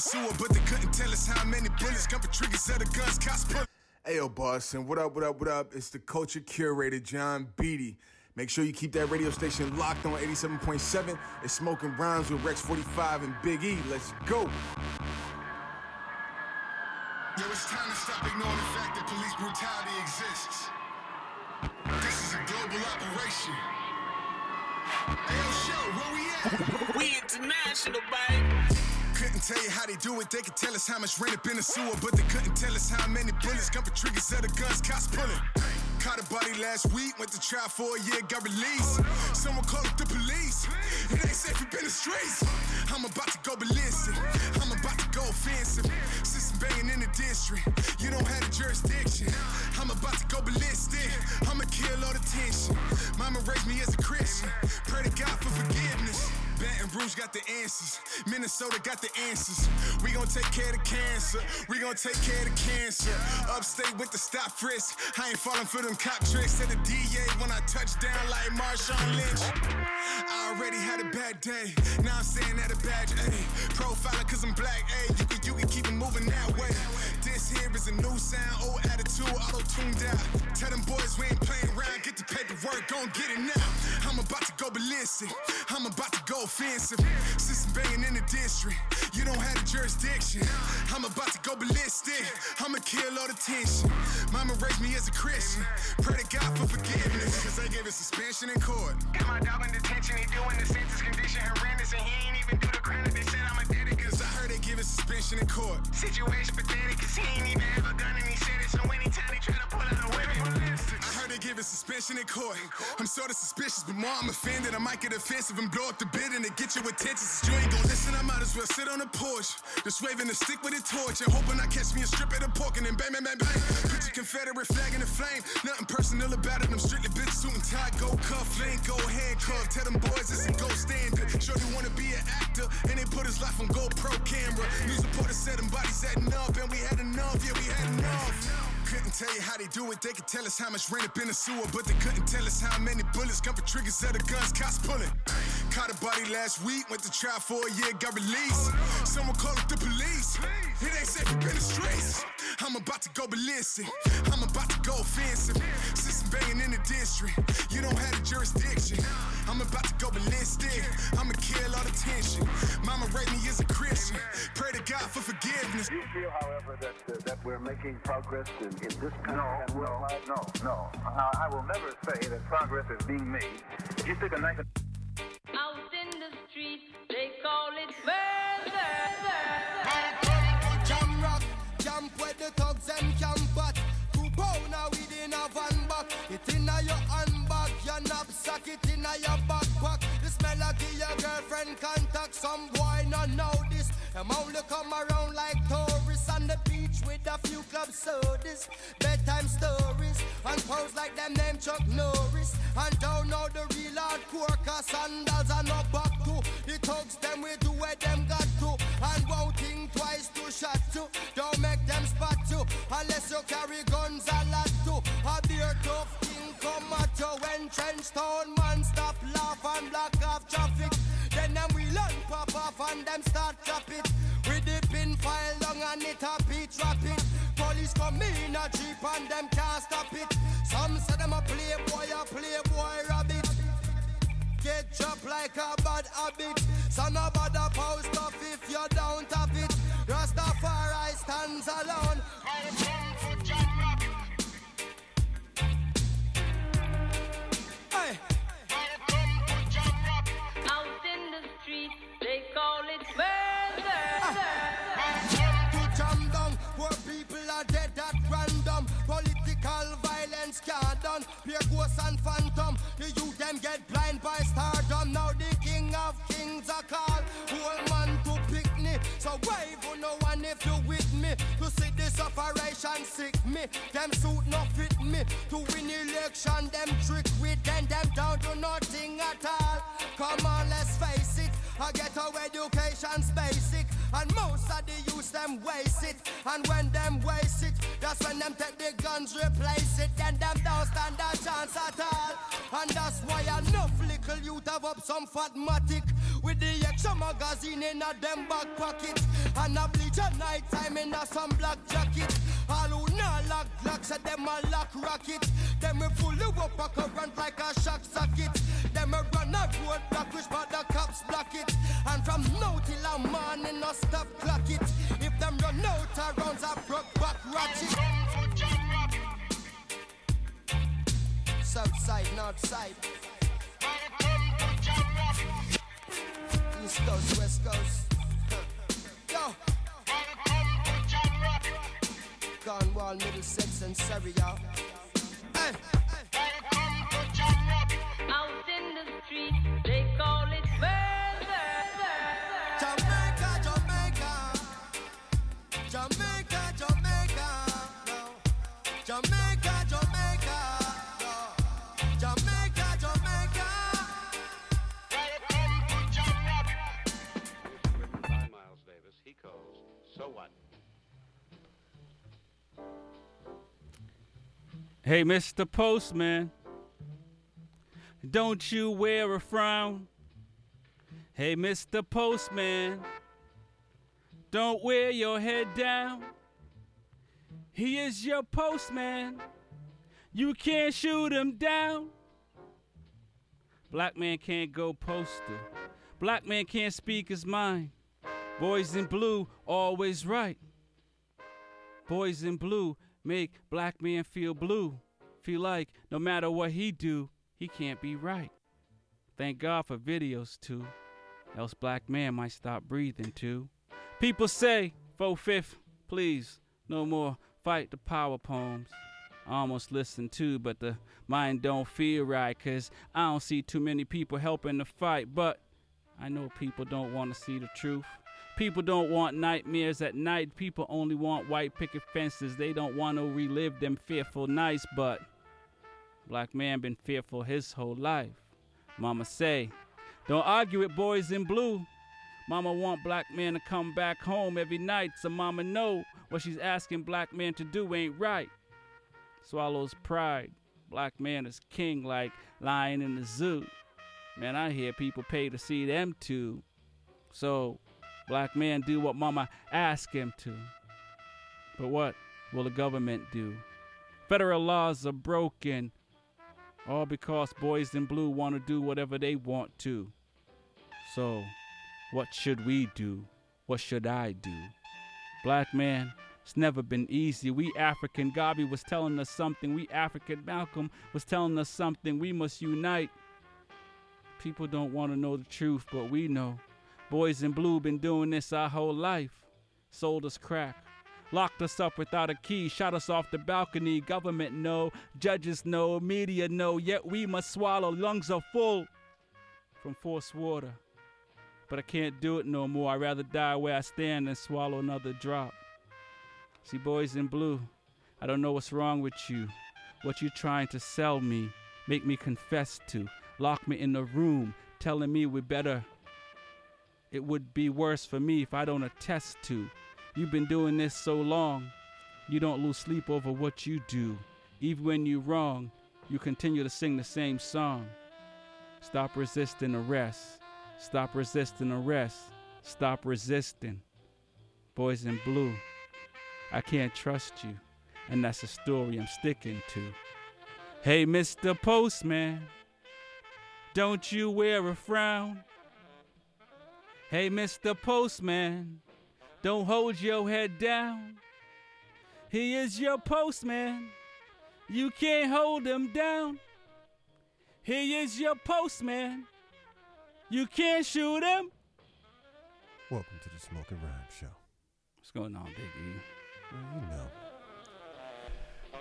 the sewer, but they couldn't tell us how many bullets come for triggers of the guns cost pull. Ayo, Boston, what up, what up, what up? It's the culture curator, John Beatty. Make sure you keep that radio station locked on 87.7. It's Smoking Rhymes with Rex 45 and Big E. Let's go. Yo, it's time to stop ignoring the fact that police brutality exists. This is a global operation. Ayo, show, where we at? We international, baby. Couldn't tell you how they do it. They could tell us how much rain up in the sewer, but they couldn't tell us how many bullets for triggers the guns cost pulling. Caught a body last week, went to trial for a year, got released. Someone called up the police. It ain't safe up in the streets. I'm about to go ballistic. I'm about to go offensive. System banging in the district. You don't have the jurisdiction. I'm about to go ballistic. I'ma kill all the tension. Mama raised me as a Christian. Pray to God for forgiveness. Baton Rouge got the answers. Minnesota got the answers. We gon' take care of cancer. We gon' take care of cancer. Upstate with the stop frisk. I ain't falling for them cop tricks. Said the DA when I touch down like Marshawn Lynch. I already had a bad day. Now I'm saying that a badge, ayy. Profiling cause I'm black, ayy. You can, you can keep it moving that way. This here is a new sound, old attitude, auto tuned out. Tell them boys we ain't playing around. Get the paperwork, gon' get it now. I'm about to go ballistic. I'm about to go offensive. System banging in the district. You don't have the jurisdiction. I'm about to go ballistic. I'ma kill all the tension. Mama raised me as a Christian. Pray to God for forgiveness. Cause they gave us suspension in court. Got my dog in detention, he doing the sentence condition horrendous, and he ain't even do the crime. They said I'm a dead Cause I heard they giving suspension in court. Situation pathetic, cause he ain't even have a gun and he said it. So anytime they try to pull out a weapon, I heard they giving suspension in court. I'm sorta suspicious, but more I'm offended. I might get offensive and blow up the building to get your attention. Since you ain't gon' listen, I might as well sit on the porch. Just waving a stick with a torch and hoping I catch me a strip of the pork and then bang, bang, bang, bang. Put your Confederate flag in the flame. Nothing personal about it. I'm strictly bitch suit and tie, go cuff, link, go handcuff. Tell them boys it's a gold standard. Sure they wanna be an actor, and they put his life on GoPro camera. News reporters said them bodies had enough, and we had enough, yeah, we had enough. Couldn't tell you how they do it. They could tell us how much rain up in the sewer, but they couldn't tell us how many bullets come for triggers of the guns cost pulling. Caught a body last week, went to trial for a year, got released. Someone called up the police. It ain't safe up in the streets. I'm about to go ballistic. I'm about to go offensive. System banging in the district. You don't have the jurisdiction. I'm about to go ballistic. I'ma kill all the tension. Mama raised me as a Christian. Pray to God for forgiveness. Do you feel, however, that uh, that we're making progress in, in this country? No, no, no, no. Now, I will never say that progress is being made. If you take a nice Out in the street, they call it murder. Jam rock, jump where the thugs them camp at. Two pounder within a van back. It inna your handbag, your knapsack, it inna your backpack. This melody your girlfriend contact. Some boy not know this. Them only come around like tourists on the beach with a few club sodas, bedtime stories, and pose like them name Chuck Norris. And don't know the real hardcore cause sandals are no back to. The thugs them we do where them got to. And won't think twice to shot to. Don't make them spot you unless you carry guns a lot to. A beer tough king come at you when trench town man stop laugh and block off traffic. Then them we learn pop off and them start chop it. We dip in file long and it a beat drop it. Police come in a jeep and them can't stop it. Some say them a playboy, a playboy rabbit. Get chopped like a bad habit. So no bother post off if you don't have it. Rastafari stands alone. Pure ghosts and phantom. The youth them get blind by stardom. Now the king of kings are called. Whole man to picnic. So wave on no one if you with me. To see this operation sick me. Them suit not fit me. To win election, them trick with them. Them down to nothing at all. Come on, let's face it. I get our education's basic. And most of the youth them waste it. And when them waste it, That's when them take the guns, replace it, then them don't stand a chance at all. And that's why enough little youth have up some fatmatic with the extra magazine in a them back pocket. And a bleach at night time in a some black jacket. All who not lock lock, say them a lock rocket. Them we pull you up a current like a shock socket. Them we run a road block, which it. And from now till a morning, no stop clock it. If them run out of rounds, I broke back ratchet. South side, north. East coast, west coast. Yo. Cornwall, Middlesex, and Surrey, y'all. Hey. Hey, Mr. Postman, don't you wear a frown? Hey, Mr. Postman, don't wear your head down. He is your postman. You can't shoot him down. Black man can't go postal. Black man can't speak his mind. Boys in blue always right. Boys in blue make black man feel blue. Feel like no matter what he do, he can't be right. Thank God for videos too. Else black man might stop breathing too. People say, four fifth, please, no more fight the power poems. Almost listen too, but the mind don't feel right, cause I don't see too many people helping the fight. But I know people don't want to see the truth. People don't want nightmares at night. People only want white picket fences. They don't want to relive them fearful nights. But black man been fearful his whole life. Mama say, don't argue with boys in blue. Mama want black man to come back home every night, so mama know what she's asking black man to do ain't right. Swallows pride. Black man is king like lion in the zoo. Man, I hear people pay to see them too. So, black man do what mama ask him to. But what will the government do? Federal laws are broken. All because boys in blue want to do whatever they want to. So, what should we do? What should I do? Black man, it's never been easy. We African, Gabi was telling us something. We African, Malcolm was telling us something. We must unite. People don't want to know the truth, but we know. Boys in blue been doing this our whole life. Sold us crack. Locked us up without a key, shot us off the balcony. Government know, judges know, media know, yet we must swallow. Lungs are full from forced water. But I can't do it no more. I'd rather die where I stand than swallow another drop. See, boys in blue, I don't know what's wrong with you. What you trying to sell me, make me confess to, lock me in a room, telling me we better. It would be worse for me if I don't attest to. You've been doing this so long, you don't lose sleep over what you do. Even when you're wrong, you continue to sing the same song. Stop resisting arrest. Stop resisting arrest. Stop resisting. Boys in blue, I can't trust you. And that's a story I'm sticking to. Hey, Mr. Postman, don't you wear a frown? Hey, Mr. Postman, don't hold your head down. He is your postman. You can't hold him down. He is your postman. You can't shoot him. Welcome to the Smoking Rhyme Show. What's going on, Big E? Well, you know.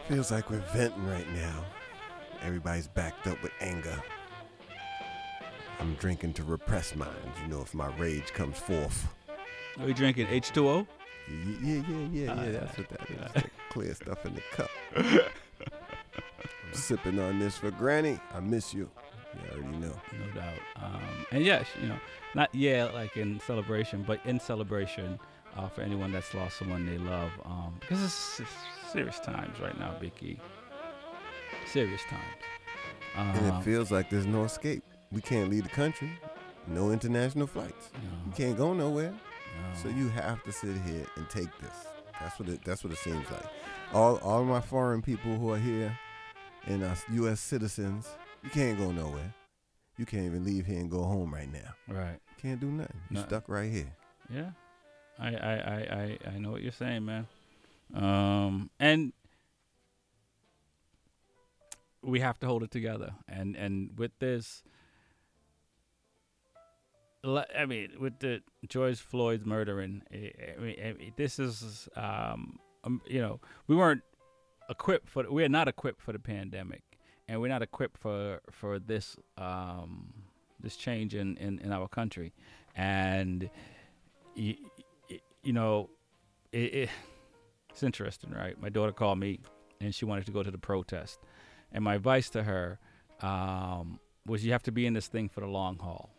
Feels like we're venting right now. Everybody's backed up with anger. I'm drinking to repress mine. You know, if my rage comes forth. Are you drinking H2O? Yeah, yeah, yeah, yeah. Ah, yeah that's what that is. That clear stuff in the cup. I'm sipping on this for Granny. I miss you. You already know. No doubt. Um, and yes, you know, not yeah, like in celebration, but in celebration uh, for anyone that's lost someone they love, um, because it's, it's serious times right now, E. Serious times. and Um, it feels like there's no escape. We can't leave the country. No international flights. You can't go nowhere. So you have to sit here and take this. That's what it. That's what it seems like. All all my foreign people who are here, and us U.S. citizens, you can't go nowhere. You can't even leave here and go home right now. Right. Can't do nothing. You're Nothing. stuck right here. Yeah, I I, I, I I know what you're saying, man. Um, and we have to hold it together. And and with this, I mean, with the George Floyd's murdering, I mean, I mean, this is, um, um, you know, we weren't equipped for. We are not equipped for the pandemic, and we're not equipped for for this um, this change in, in, in our country, and you, you know, it, it, it's interesting, right? My daughter called me, and she wanted to go to the protest, and my advice to her um, was, you have to be in this thing for the long haul,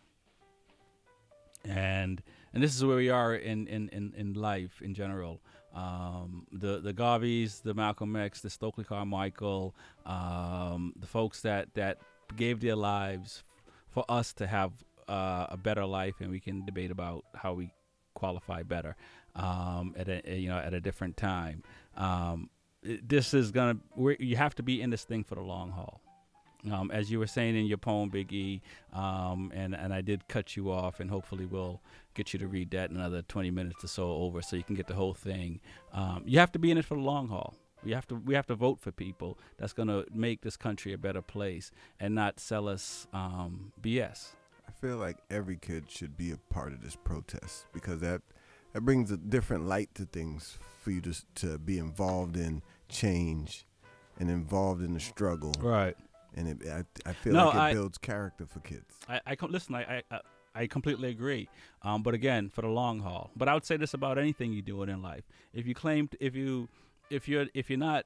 and and this is where we are in in, in, in life in general. Um, the the Garveys, the Malcolm X, the Stokely Carmichael, um, the folks that that gave their lives for us to have uh, a better life, and we can debate about how we qualify better um, at a you know at a different time. Um, this is gonna you have to be in this thing for the long haul. Um, as you were saying in your poem, Big E, um, and and I did cut you off, and hopefully we'll get you to read that in another 20 minutes or so over, so you can get the whole thing. Um, you have to be in it for the long haul. We have to we have to vote for people that's gonna make this country a better place, and not sell us um, BS. I feel like every kid should be a part of this protest because that that brings a different light to things for you to to be involved in change and involved in the struggle. Right. And it, I, I feel No, like it I- builds character for kids. I, I listen. I, I- I I completely agree. Um, but again, for the long haul. But I would say this about anything you do in life. If you claim, if you, if you're, if you're not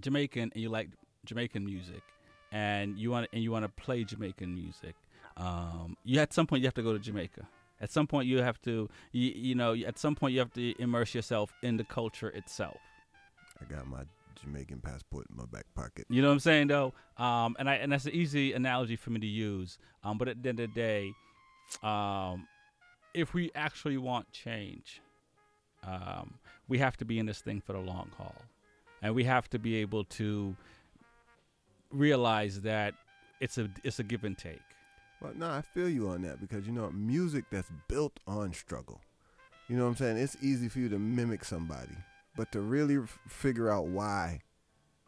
Jamaican and you like Jamaican music, and you want and you want to play Jamaican music, um, you at some point you have to go to Jamaica. At some point you have to, you, you know, at some point you have to immerse yourself in the culture itself. I got my Jamaican passport in my back pocket. You know what I'm saying, though. Um, and I and that's an easy analogy for me to use. Um, but at the end of the day, um, if we actually want change, um, we have to be in this thing for the long haul, and we have to be able to realize that it's a it's a give and take. Well, no, I feel you on that because you know music that's built on struggle. You know what I'm saying? It's easy for you to mimic somebody, but to really f- figure out why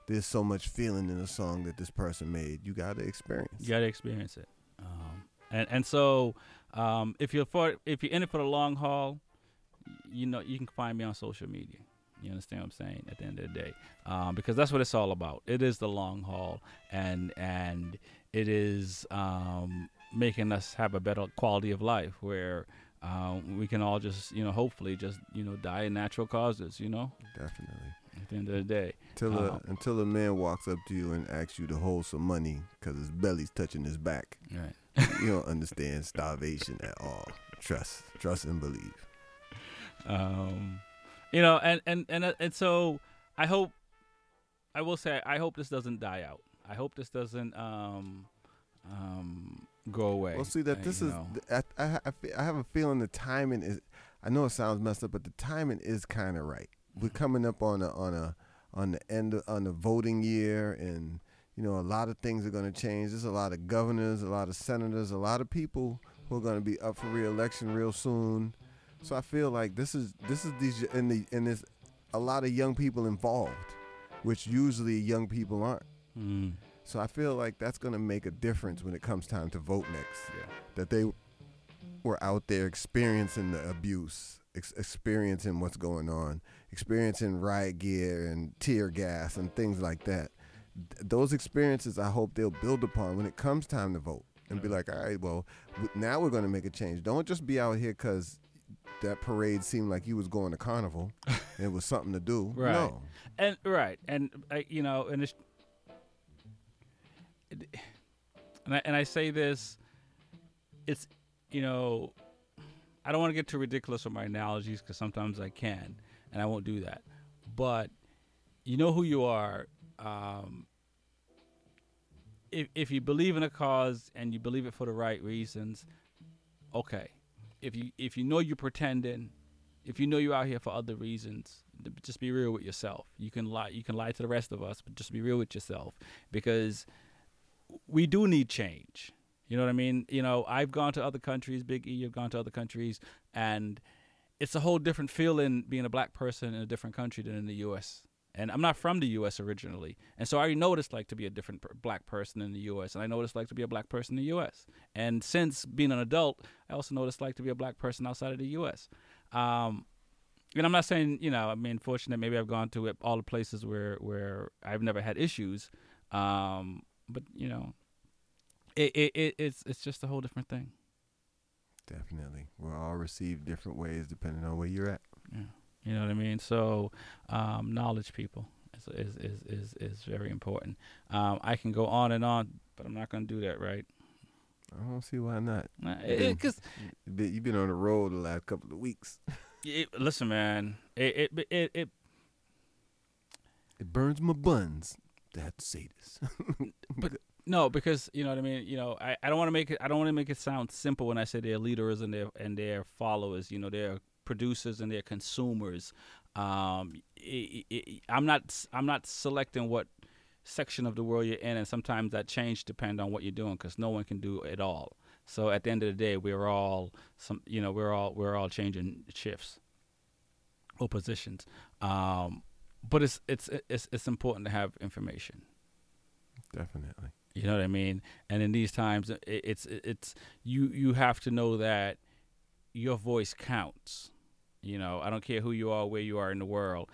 there's so much feeling in a song that this person made, you got to experience. You got to experience it. Um, and and so um, if you're for if you're in it for the long haul, you know you can find me on social media. You understand what I'm saying? At the end of the day, um, because that's what it's all about. It is the long haul, and and it is um, making us have a better quality of life where. Um, we can all just, you know, hopefully just, you know, die in natural causes, you know? Definitely. At the end of the day. Until a, Um, until a man walks up to you and asks you to hold some money because his belly's touching his back. Right. you don't understand starvation at all. Trust, trust and believe. um, you know, and and and uh, and so I hope, I will say, I hope this doesn't die out. I hope this doesn't um, um, go away. Well, see that uh, this is. know. I, I, I have a feeling the timing is. I know it sounds messed up, but the timing is kind of right. We're Mm-hmm. coming up on a on a on the end of, on the voting year, and you know a lot of things are going to change. There's a lot of governors, a lot of senators, a lot of people who are going to be up for reelection real soon. So I feel like this is this is these and the and there's a lot of young people involved, which usually young people aren't. Mm. So I feel like that's going to make a difference when it comes time to vote next. That they were out there experiencing the abuse, ex- experiencing what's going on, experiencing riot gear and tear gas and things like that. Th- those experiences, I hope they'll build upon when it comes time to vote and be like, all right, well, w- now we're going to make a change. Don't just be out here because that parade seemed like you was going to carnival and it was something to do. Right. No. And right, and uh, you know, and it's, and I and I say this, it's you know, I don't want to get too ridiculous with my analogies because sometimes I can, and I won't do that. But you know who you are. Um, if if you believe in a cause and you believe it for the right reasons, okay. If you if you know you're pretending, if you know you're out here for other reasons, just be real with yourself. You can lie. You can lie to the rest of us, but just be real with yourself because we do need change. You know what I mean? You know, I've gone to other countries, Big E, you've gone to other countries, and it's a whole different feeling being a black person in a different country than in the U.S. And I'm not from the U.S. originally, and so I already know what it's like to be a different per- black person in the U.S. And I know what it's like to be a black person in the U.S. And since being an adult, I also know what it's like to be a black person outside of the U.S. Um, and I'm not saying, you know, I mean, fortunate maybe I've gone to all the places where where I've never had issues, um, but you know, it, it, it it's it's just a whole different thing. Definitely. We're all received different ways depending on where you're at. Yeah. You know what I mean? So, um, knowledge, people, is is is is, is very important. Um, I can go on and on, but I'm not going to do that, right? I don't see why not. Nah, You've it- been- 'cause- you've been, you've been on the road the last couple of weeks. It, listen, man, it it it, it It burns my buns to have to say this. but no, because you know what I mean. You know, I, I don't want to make it. I don't want to make it sound simple when I say they're leaders and their and their followers. You know, they're producers and they're consumers. Um, i i I'm not. I'm not selecting what section of the world you're in, and sometimes that change depend on what you're doing because no one can do it all. So at the end of the day, we're all some. You know, we're all we're all changing shifts or positions. Um, but it's it's it's it's important to have information. Definitely. You know what I mean? And in these times, i- it's it's you you have to know that your voice counts. You know, I don't care who you are, where you are in the world,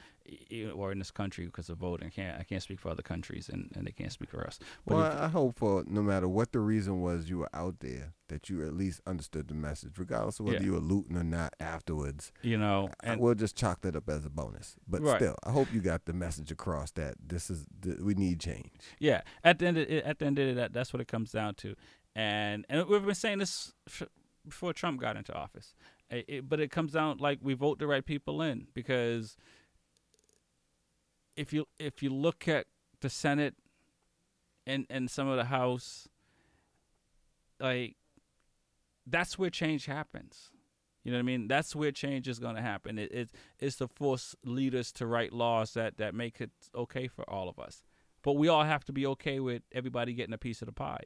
or in this country because of voting. I can't I can't speak for other countries, and, and they can't speak for us. But Well, if- I hope for no matter what the reason was you were out there, that you at least understood the message, regardless of whether Yeah. you were looting or not afterwards. You know, I- and- we'll just chalk that up as a bonus. But Right. still, I hope you got the message across that this is th- we need change. Yeah, at the end of it, at the end of it, that that's what it comes down to, and and we've been saying this before Trump got into office, It- it- but it comes down like we vote the right people in because if you if you look at the Senate and and some of the House, like that's where change happens. You know what I mean? That's where change is going to happen. It, it, it's to force leaders to write laws that, that make it okay for all of us. But we all have to be okay with everybody getting a piece of the pie.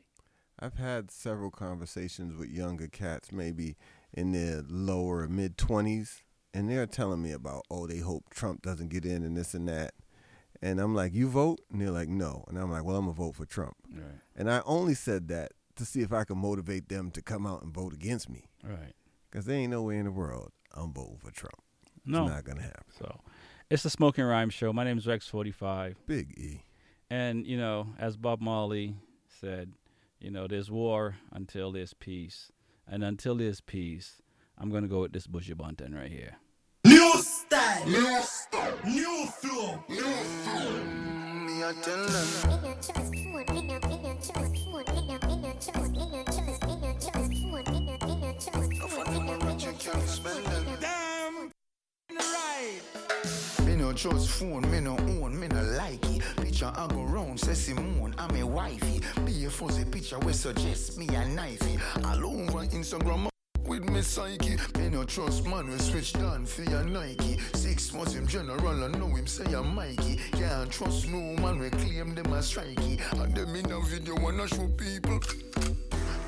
I've had several conversations with younger cats, maybe in their lower mid twenties, and they're telling me about, oh, they hope Trump doesn't get in and this and that. And I'm like, you vote? And they're like, no. And I'm like, well, I'm gonna vote for Trump. Right. And I only said that to see if I could motivate them to come out and vote against me. Right. Because there ain't no way in the world I'm voting for Trump. No. It's not gonna happen. So it's the Smoking Rhyme Show. My name is Rex45. Big E. And, you know, as Bob Marley said, you know, there's war until there's peace. And until there's peace, I'm going to go with this Bushy Bunton right here. New style, new style, new flow, new flow. Mm, me I tell them. Damn, right. Me no trust phone, me no own, me no like it. Picture I go round, say Simone, I'm a wifey. Be a fuzzy picture we suggest me a knifey. All over Instagram. With me psyche, me no trust man we switch down for your Nike. Six months him general, I know him say I'm Mikey. Can't trust no man we claim them as strikey. And them in a video wanna show people.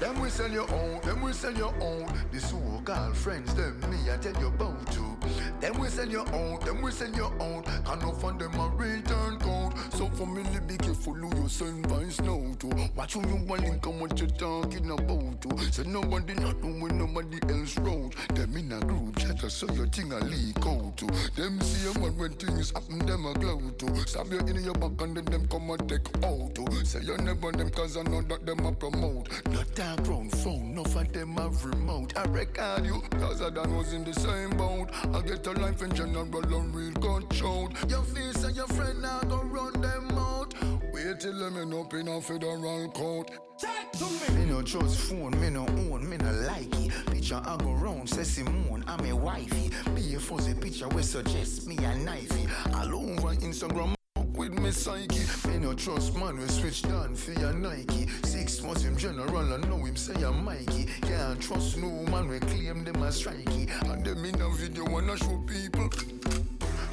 Them we sell your own, them we sell your own. The so-called friends, them me I tell you about to. Them we sell your own, them we sell your own. Can no fund them a return code. So for me, be careful who you send vice now to. Watch who you want link and what you talking about to. So nobody not know when nobody else wrote. Them in a group chat, so your thing a leak out to. Them see a man when things happen, them a glow to. Stab you in your back and then them come and take out to. Say you never them cause I know that them a promote. Not dark round phone, no for them have remote. I record you, cause I done was in the same boat. I get a life in general and real control. Your face and your friend now go run them out. Wait till them end up in a federal court. Check Me no trust phone, me no own, me no like it. Picture I go round, say Simone, I'm a wifey. Be a fuzzy picture we suggest me a knifey. All over Instagram. fuck With me psyche, me no trust man we switch down for your Nike. Six months him general, I know him say I'm Mikey. Can't trust no man we claim them as strikey. And them in a video wanna show people.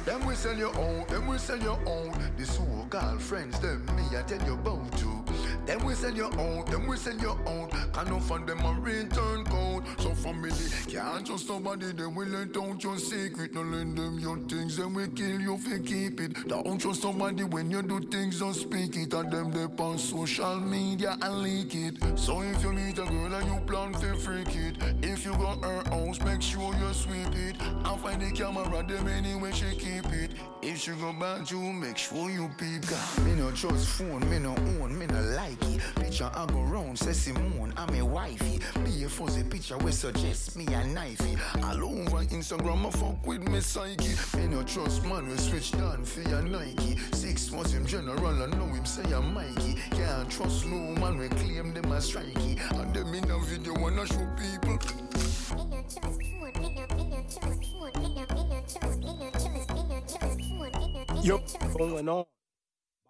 Them we sell your own, them we sell your own. The so-called friends, them me I tell you about too. Them we sell your own, them we sell your own. Can no fund them a return code. So family can't trust somebody, them we let out your secret. No lend them your things, then we kill you if you keep it. Don't trust somebody when you do things, just speak it. And them they on social media and leak it. So if you meet a girl and you plan to freak it, if you got her house, make sure you sweep it. And find the camera, them anyway she keep it. If she go back you, make sure you peep. Me no trust phone, me no own, me no like it. Picture I go round, say Simone, I'm a wifey. Be a fuzzy picture we suggest me a knifey. All over Instagram, I fuck with me psyche. Me no trust man, we switch down for your Nike. Six months him general, I know him say I'm Mikey. Can't trust no man, we claim them as strikey. And them in a video wanna show people. Yo, what's going on?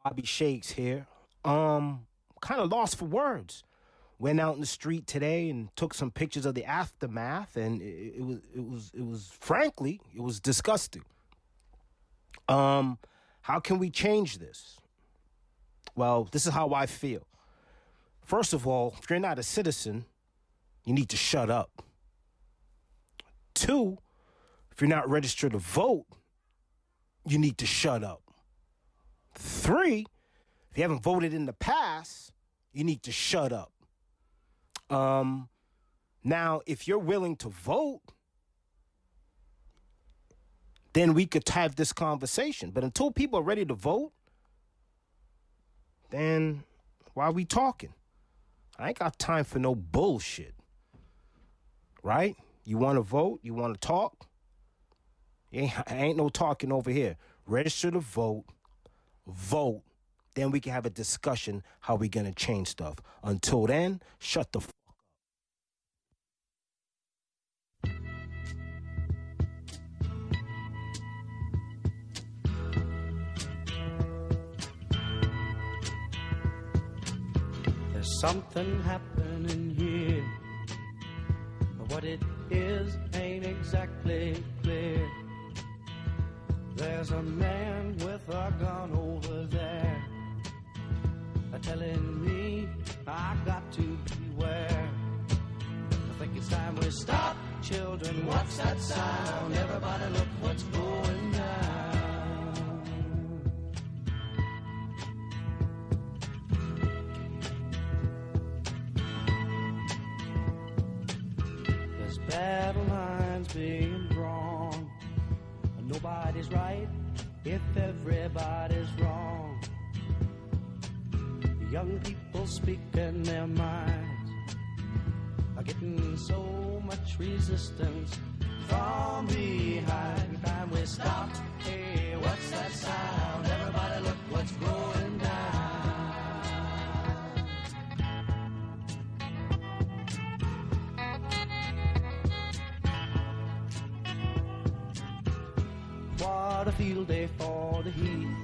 Bobby Shakes here. Um, kind of lost for words. Went out in the street today and took some pictures of the aftermath, and it, it was it was it was frankly it was disgusting. Um, how can we change this? Well, this is how I feel. First of all, if you're not a citizen, you need to shut up. Two, if you're not registered to vote, you need to shut up. Three, if you haven't voted in the past, you need to shut up. Um, now, if you're willing to vote, then we could have this conversation. But until people are ready to vote, then why are we talking? I ain't got time for no bullshit. Right? You want to vote? You want to talk? Ain't, ain't no talking over here. Register to vote, vote. Then we can have a discussion how we're gonna change stuff. Until then, shut the. F- There's something happening here. But what it is ain't exactly clear. There's a man with a gun over there. Telling me I got to beware. I think it's time we stop, children. What's that sound? Everybody look what's going down. There's battle lines being drawn. Nobody's right if everybody's wrong. Young people speaking their minds are getting so much resistance from behind. Time we stop. Hey, what's that sound? Everybody look what's going down. What a field day for the heat.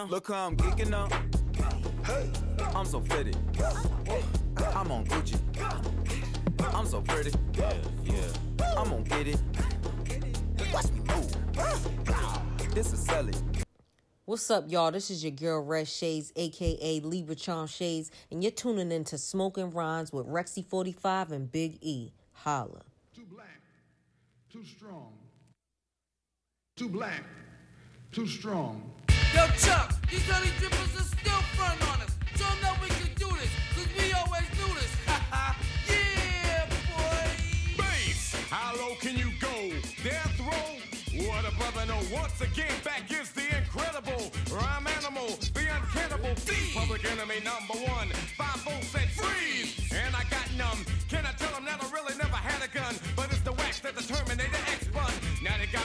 I'm whipping now. Look how I'm geeking now. I'm so fitted. I'm on Gucci. I'm so pretty. Yeah, yeah. I'm gonna get it. Watch me move. This is Sally. What's up, y'all? This is your girl Red Shades, aka Libra Charm Shades, and you're tuning in to Smoking Rhymes with Rexy45 and Big E. Holla. Too black, too strong. Too black, too strong. Yo, Chuck, these honey drippers are still on us. That we can do this, cause we always do this. yeah, boy. Bass, how low can you go? Death row? What a brother. Once again, back is the incredible rhyme animal, the uncannibal. Public enemy number one. Five and I got numb. Can I tell them that I really never had a gun? But it's the wax Terminator X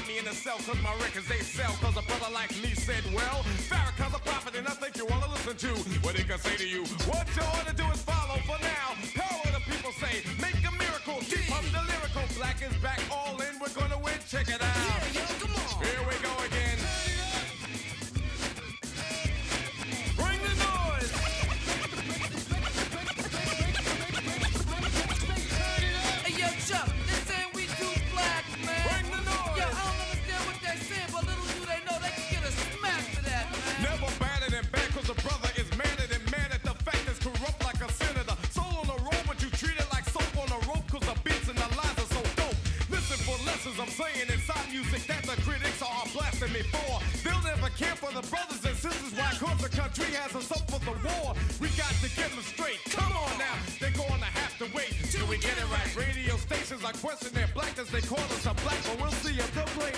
me in the cell cause my records they sell. Cause a brother like me said, well, Farrakhan's a prophet and I think you wanna listen to what he can say to you. What you to do is follow for now. Power the people say, make a miracle. Keep up the lyrical. Black is back all in. We're gonna win. Check it out. They'll never care for the brothers and sisters. Why? Cause the country has us up for the war. We got to get them straight. Come on now, they're gonna have to wait till we get it right. Radio stations are questioning their blackness. They call us a black, but we'll see if they'll play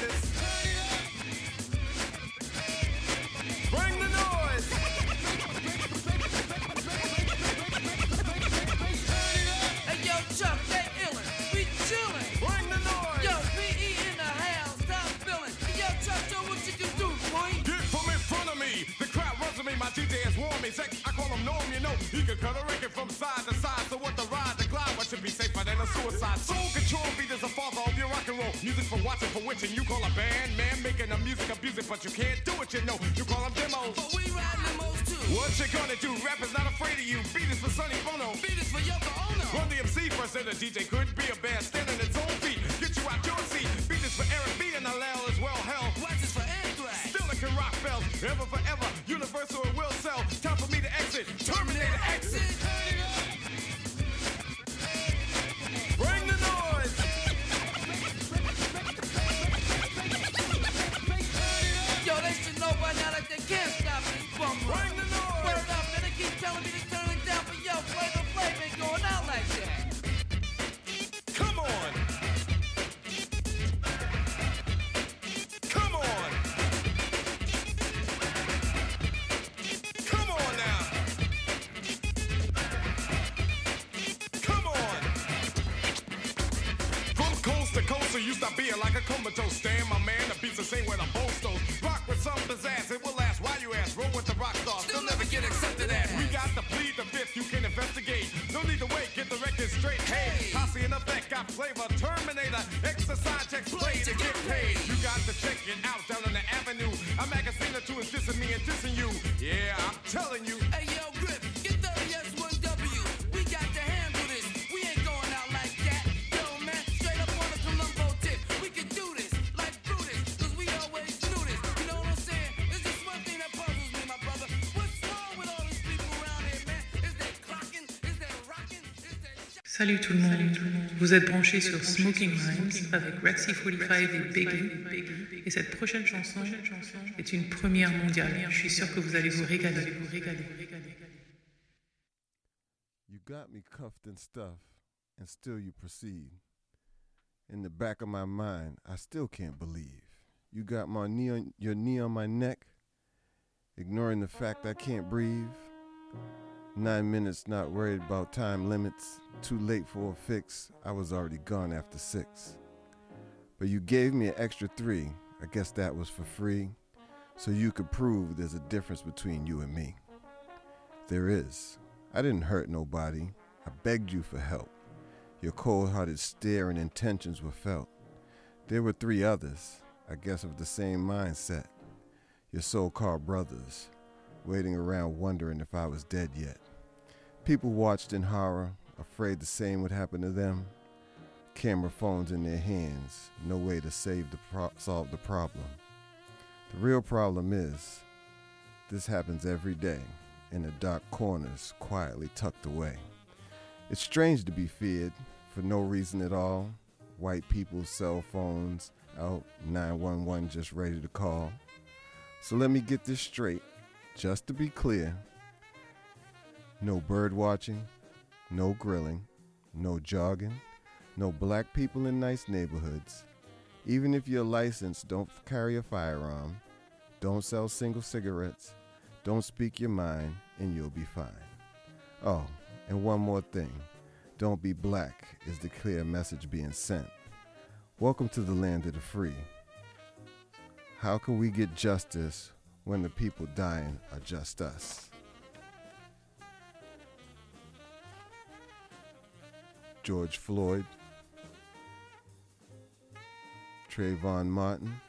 DJ is warm. He's ex- I call him Norm, you know. He can cut a record from side to side. So what the ride, the glide, what should be safer than a suicide? Soul control beat is the father of your rock and roll. Music for watching, for witching. You call a band, man, making a music abuse it, but you can't do it, you know. You call them demos. But we ride limos too. What you gonna do? Rap is not afraid of you. Beat is for Sonny Bono. Beat is for Yoko Ono. Run the MC first, and the DJ could be a band standing its own feet. Get you out your seat. Beat is for Eric B and Alel as well. Hell, Watch is for Anthrax. Still it can rock bells, ever forever, universal it will flavor. Terminator, exercise checks, play to get paid. You got to check it out down on the avenue. A magazine or two is dissing me and dissing you. Yeah, I'm telling you. Hey, yo, Grip, get 30S1W. We got to handle this. We ain't going out like that. Yo, man, straight up on the Columbo tip. We can do this like Brutus, cause we always knew this. You know what I'm saying? It's just one thing that puzzles me, my brother. What's wrong with all these people around here, man? Is the Salut tout le monde, vous êtes sur Smoking Rhymes avec Rexy 45 et Biggie. Et cette prochaine chanson est une première mondiale. Je suis sûr que vous allez vous régaler. You got me cuffed and stuffed, and still you proceed. In the back of my mind, I still can't believe. You got my knee on, your knee on my neck, ignoring the fact I can't breathe. Nine minutes, not worried about time limits. Too late for a fix. I was already gone after six. But you gave me an extra three. I guess that was for free. So you could prove there's a difference between you and me. There is. I didn't hurt nobody. I begged you for help. Your cold hearted stare and intentions were felt. There were three others, I guess of the same mindset. Your so called brothers, waiting around wondering if I was dead yet. People watched in horror, afraid the same would happen to them. Camera phones in their hands, no way to save the pro- solve the problem. The real problem is, this happens every day in the dark corners, quietly tucked away. It's strange to be feared for no reason at all. White people's cell phones out, 911 just ready to call. So let me get this straight, just to be clear. No bird watching, no grilling, no jogging, no black people in nice neighborhoods. Even if you're licensed, don't carry a firearm, don't sell single cigarettes, don't speak your mind, and you'll be fine. Oh, and one more thing don't be black is the clear message being sent. Welcome to the land of the free. How can we get justice when the people dying are just us? George Floyd, Trayvon Martin,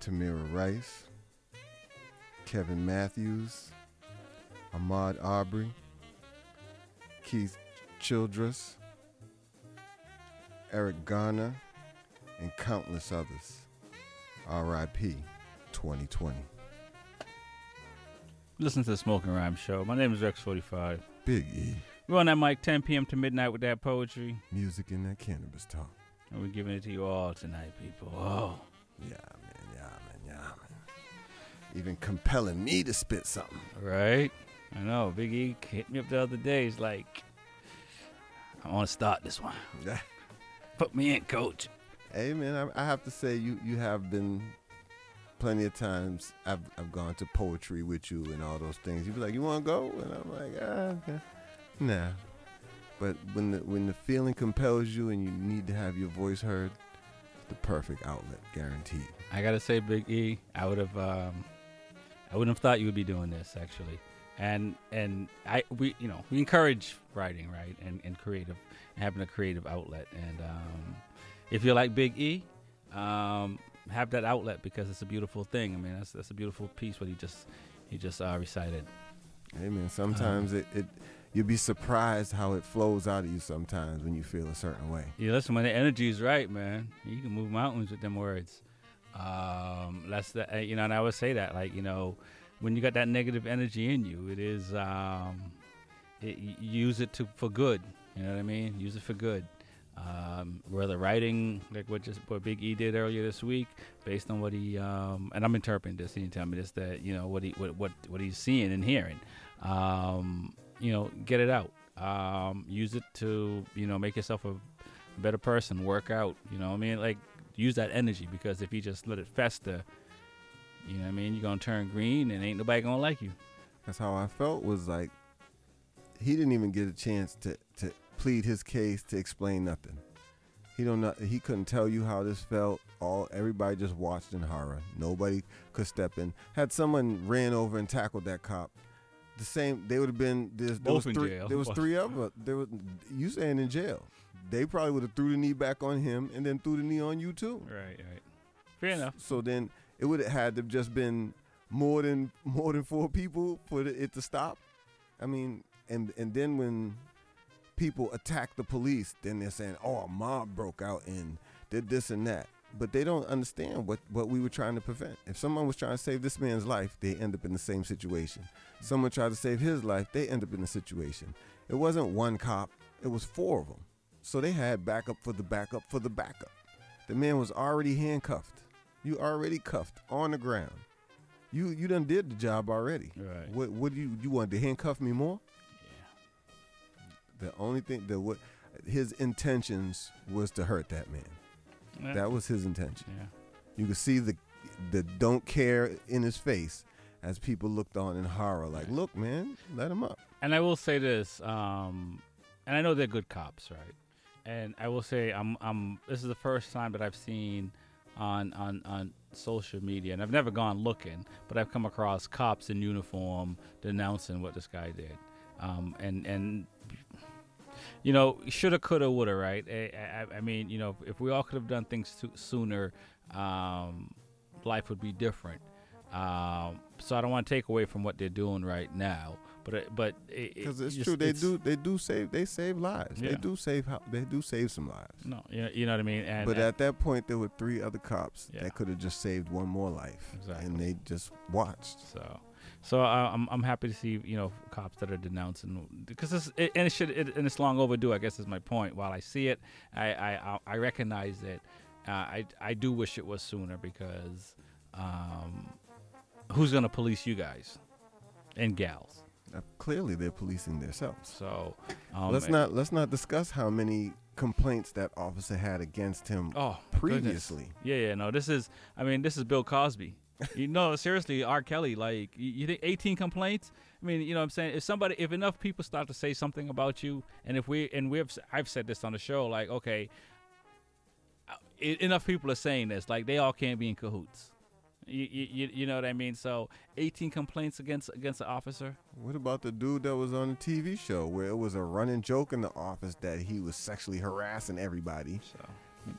Tamira Rice, Kevin Matthews, Ahmaud Arbery, Keith Childress, Eric Garner, and countless others. R.I.P. 2020. Listen to the Smoking Rhyme Show. My name is Rex45. Big E. We're on that mic 10 p.m. to midnight with that poetry. Music and that cannabis talk. And we're giving it to you all tonight, people. Oh. Yeah, man, yeah, man, yeah, man. Even compelling me to spit something. Right? I know. Big E hit me up the other day. He's like, I want to start this one. Yeah. Put me in, coach. Hey, man, I, I have to say, you, you have been plenty of times. I've, I've gone to poetry with you and all those things. You'd be like, you want to go? And I'm like, ah, okay. Nah. But when the when the feeling compels you and you need to have your voice heard, the perfect outlet, guaranteed. I gotta say, Big E, I would have, um, I wouldn't have thought you would be doing this actually, and and I we you know we encourage writing right and and creative having a creative outlet and um, if you're like Big E, um, have that outlet because it's a beautiful thing. I mean that's that's a beautiful piece what he just he just uh, recited. Hey man, sometimes it, it you'll be surprised how it flows out of you sometimes when you feel a certain way. Yeah, listen, when the energy is right, man, you can move mountains with them words. Um, that's the, uh, you know, and I would say that, like, you know, when you got that negative energy in you, it is, um, it, use it to for good. You know what I mean? Use it for good. Um, whether writing like what just what Big E did earlier this week, based on what he um, and I'm interpreting this. He didn't tell me this that you know what he what what, what he's seeing and hearing. Um, you know, get it out. Um, use it to, you know, make yourself a better person, work out, you know I mean? Like, use that energy because if you just let it fester, you know what I mean? You're going to turn green and ain't nobody going to like you. That's how I felt was like, he didn't even get a chance to, to plead his case to explain nothing. He don't know, he couldn't tell you how this felt. All everybody just watched in horror. Nobody could step in. Had someone ran over and tackled that cop, the same. They would have been. There's, there Both was three. There was three of us. There was you saying in jail. They probably would have threw the knee back on him and then threw the knee on you too. Right, right. Fair enough. So then it would have had to just been more than more than four people for it to stop. I mean, and and then when people attack the police, then they're saying, "Oh, a mob broke out and did this and that." But they don't understand what, what we were trying to prevent. If someone was trying to save this man's life, they end up in the same situation. Someone tried to save his life, they end up in the situation. It wasn't one cop It was four of them. So they had backup for the backup for the backup. The man was already handcuffed. You already cuffed on the ground. You you done did the job already. Right. What what do you you want to handcuff me more? Yeah. The only thing that what his intentions was to hurt that man. Yeah. That was his intention. Yeah. You could see the the don't care in his face as people looked on in horror, like, look, man, let him up. And I will say this, um, and I know they're good cops, right? And I will say, I'm, I'm. This is the first time that I've seen on on on social media, and I've never gone looking, but I've come across cops in uniform denouncing what this guy did, um, and and you know, shoulda, coulda, woulda, right? I, I, I mean, you know, if we all could have done things soo- sooner, um, life would be different. Um, so I don't want to take away from what they're doing right now, but it, but it- it Because it's true, they it's- do they do save they save lives. They do save they do save some lives. No, you know, you know what I mean. And, but and- at that point, there were three other cops Yeah. that could have just saved one more life, Exactly. and they just watched. So, so uh, I'm I'm happy to see you know cops that are denouncing because this it, and it should it, and it's long overdue. I guess is my point. While I see it, I I I recognize it. Uh, I I do wish it was sooner because um, who's gonna police you guys and gals? Uh, clearly, they're policing themselves. So um, let's not let's not discuss how many complaints that officer had against him. Oh, my goodness. previously. Yeah, yeah, no. This is, I mean, this is Bill Cosby. You know, seriously, R. Kelly. Like, you, you think 18 complaints? I mean, you know, what I'm saying, if somebody, if enough people start to say something about you, and if we, and we've, I've said this on the show, like, okay, uh, enough people are saying this, like, they all can't be in cahoots. You, you, you know what I mean? So, 18 complaints against against the officer. What about the dude that was on the TV show where it was a running joke in the office that he was sexually harassing everybody? So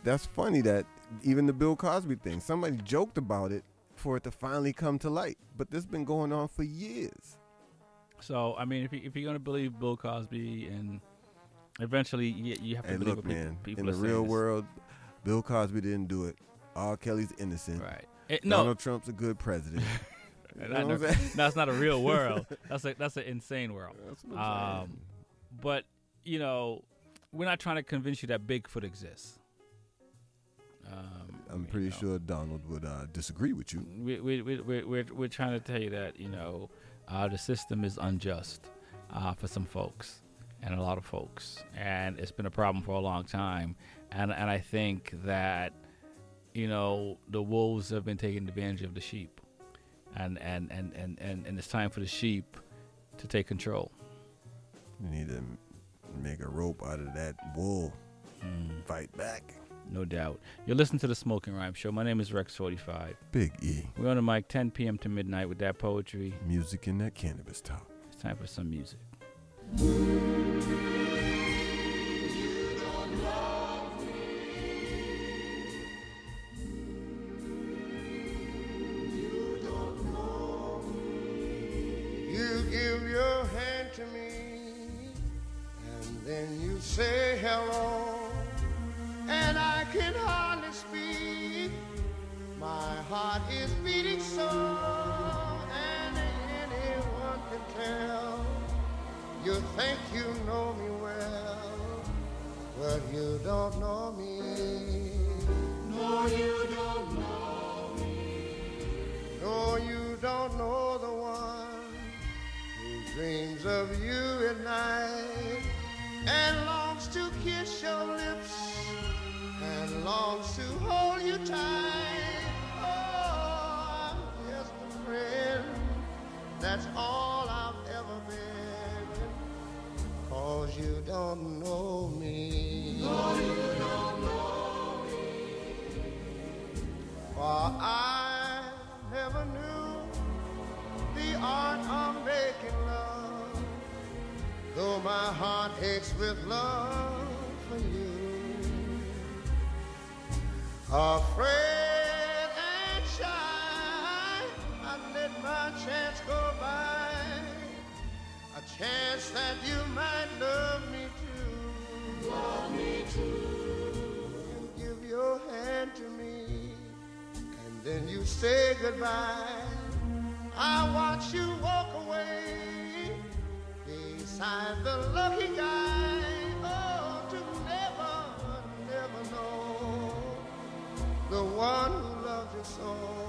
That's funny that even the Bill Cosby thing, somebody joked about it for it to finally come to light. But this has been going on for years. So, I mean, if, you, if you're gonna believe Bill Cosby, and eventually you, you have to Hey, believe look, people, man, people in the real is- world, Bill Cosby didn't do it. R. Kelly's innocent. Right. It- no. Donald Trump's a good president. You know what a- I'm saying? that's not a real world. That's a that's an insane world. Um, but you know, we're not trying to convince you that Bigfoot exists. Um, I'm pretty sure Donald would uh, disagree with you. we we we we we're, we're trying to tell you that you know, uh, the system is unjust uh, for some folks and a lot of folks, and it's been a problem for a long time. And and I think that you know the wolves have been taking advantage of the sheep, and and and and and, and it's time for the sheep to take control. You need to make a rope out of that wool. Fight back. No doubt. You're listening to the Smoking Rhyme Show. My name is Rex45. Big E. We're on the mic 10 p.m. to midnight with that poetry. Music and that cannabis talk. It's time for some music. You don't love me. You don't know me. You give your hand to me, and then you say hello, My heart is beating so, and anyone can tell. You think you know me well, but you don't know me. No, you don't know me. No, you don't know the one who dreams of you at night and longs to kiss your lips and longs to hold you tight. Friend. That's all I've ever been. Cause you don't know me. No, you don't know me. For I never knew the art of making love. Though my heart aches with love for you. Afraid my chance go by, a chance that you might love me too. Love me too. You give your hand to me, and then you say goodbye. I watch you walk away beside the lucky guy. Oh, to never, never know the one who loved you so.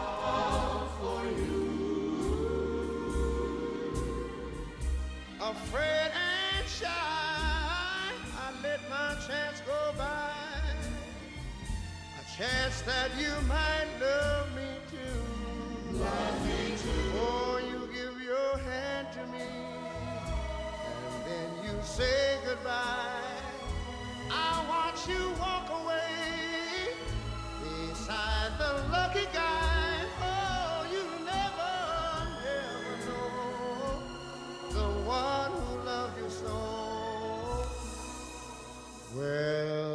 chance that you might love me too. Love me too. Oh, you give your hand to me, and then you say goodbye. I watch you walk away beside the lucky guy. Oh, you never, never know the one who loved you so. Well.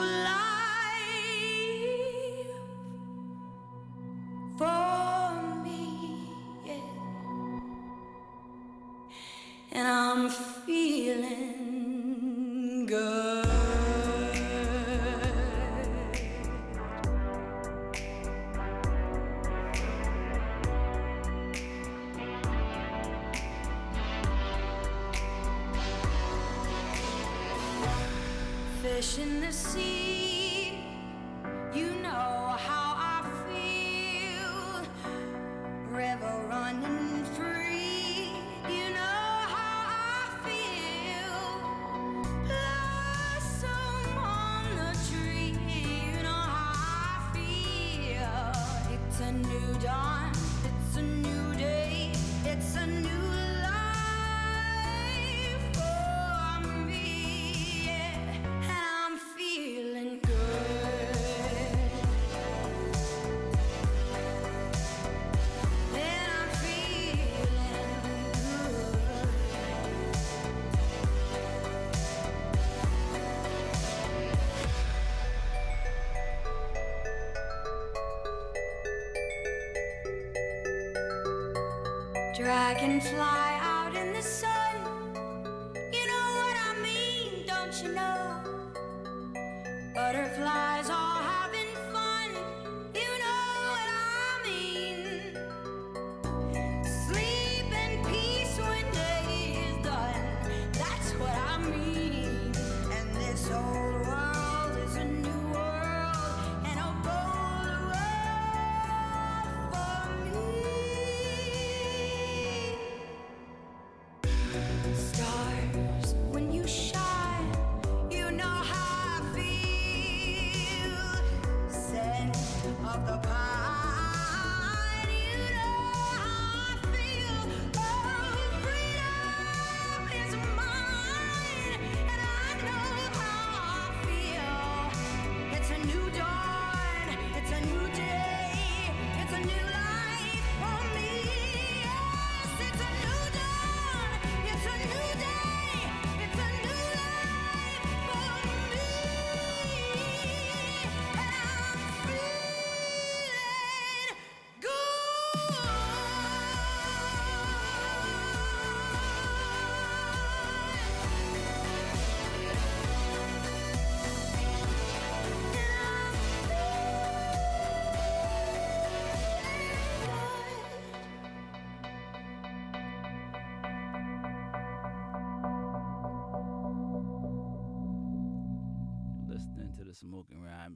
light.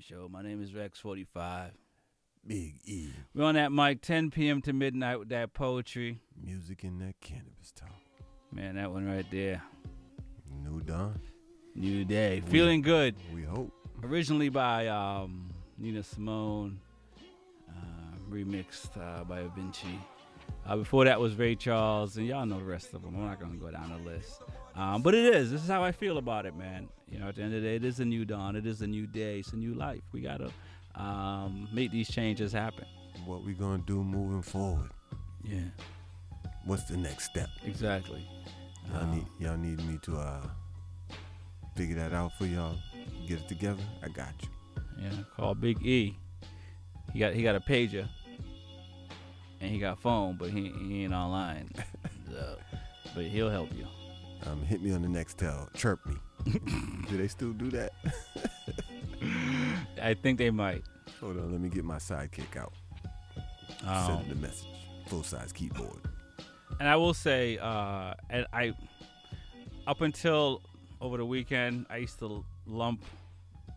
Show. My name is Rex45. Big E. We're on that mic 10 p.m. to midnight with that poetry. Music and that cannabis talk. Man, that one right there. New dawn. New day. We, Feeling good. We hope. Originally by um, Nina Simone, uh, remixed uh, by Avicii. Uh, before that was Ray Charles, and y'all know the rest of them. I'm not going to go down the list. Um, but it is. This is how I feel about it, man. You know, at the end of the day, it is a new dawn. It is a new day. It's a new life. We gotta um, make these changes happen. What we gonna do moving forward? Yeah. What's the next step? Exactly. Y'all um, need y'all need me to uh, figure that out for y'all. Get it together. I got you. Yeah. Call Big E. He got he got a pager. And he got phone, but he, he ain't online. so, but he'll help you. Um, hit me on the Nextel. Chirp me. do they still do that? I think they might. Hold on, let me get my sidekick out. Um, Send the message. Full size keyboard. And I will say, uh, and I, up until over the weekend, I used to lump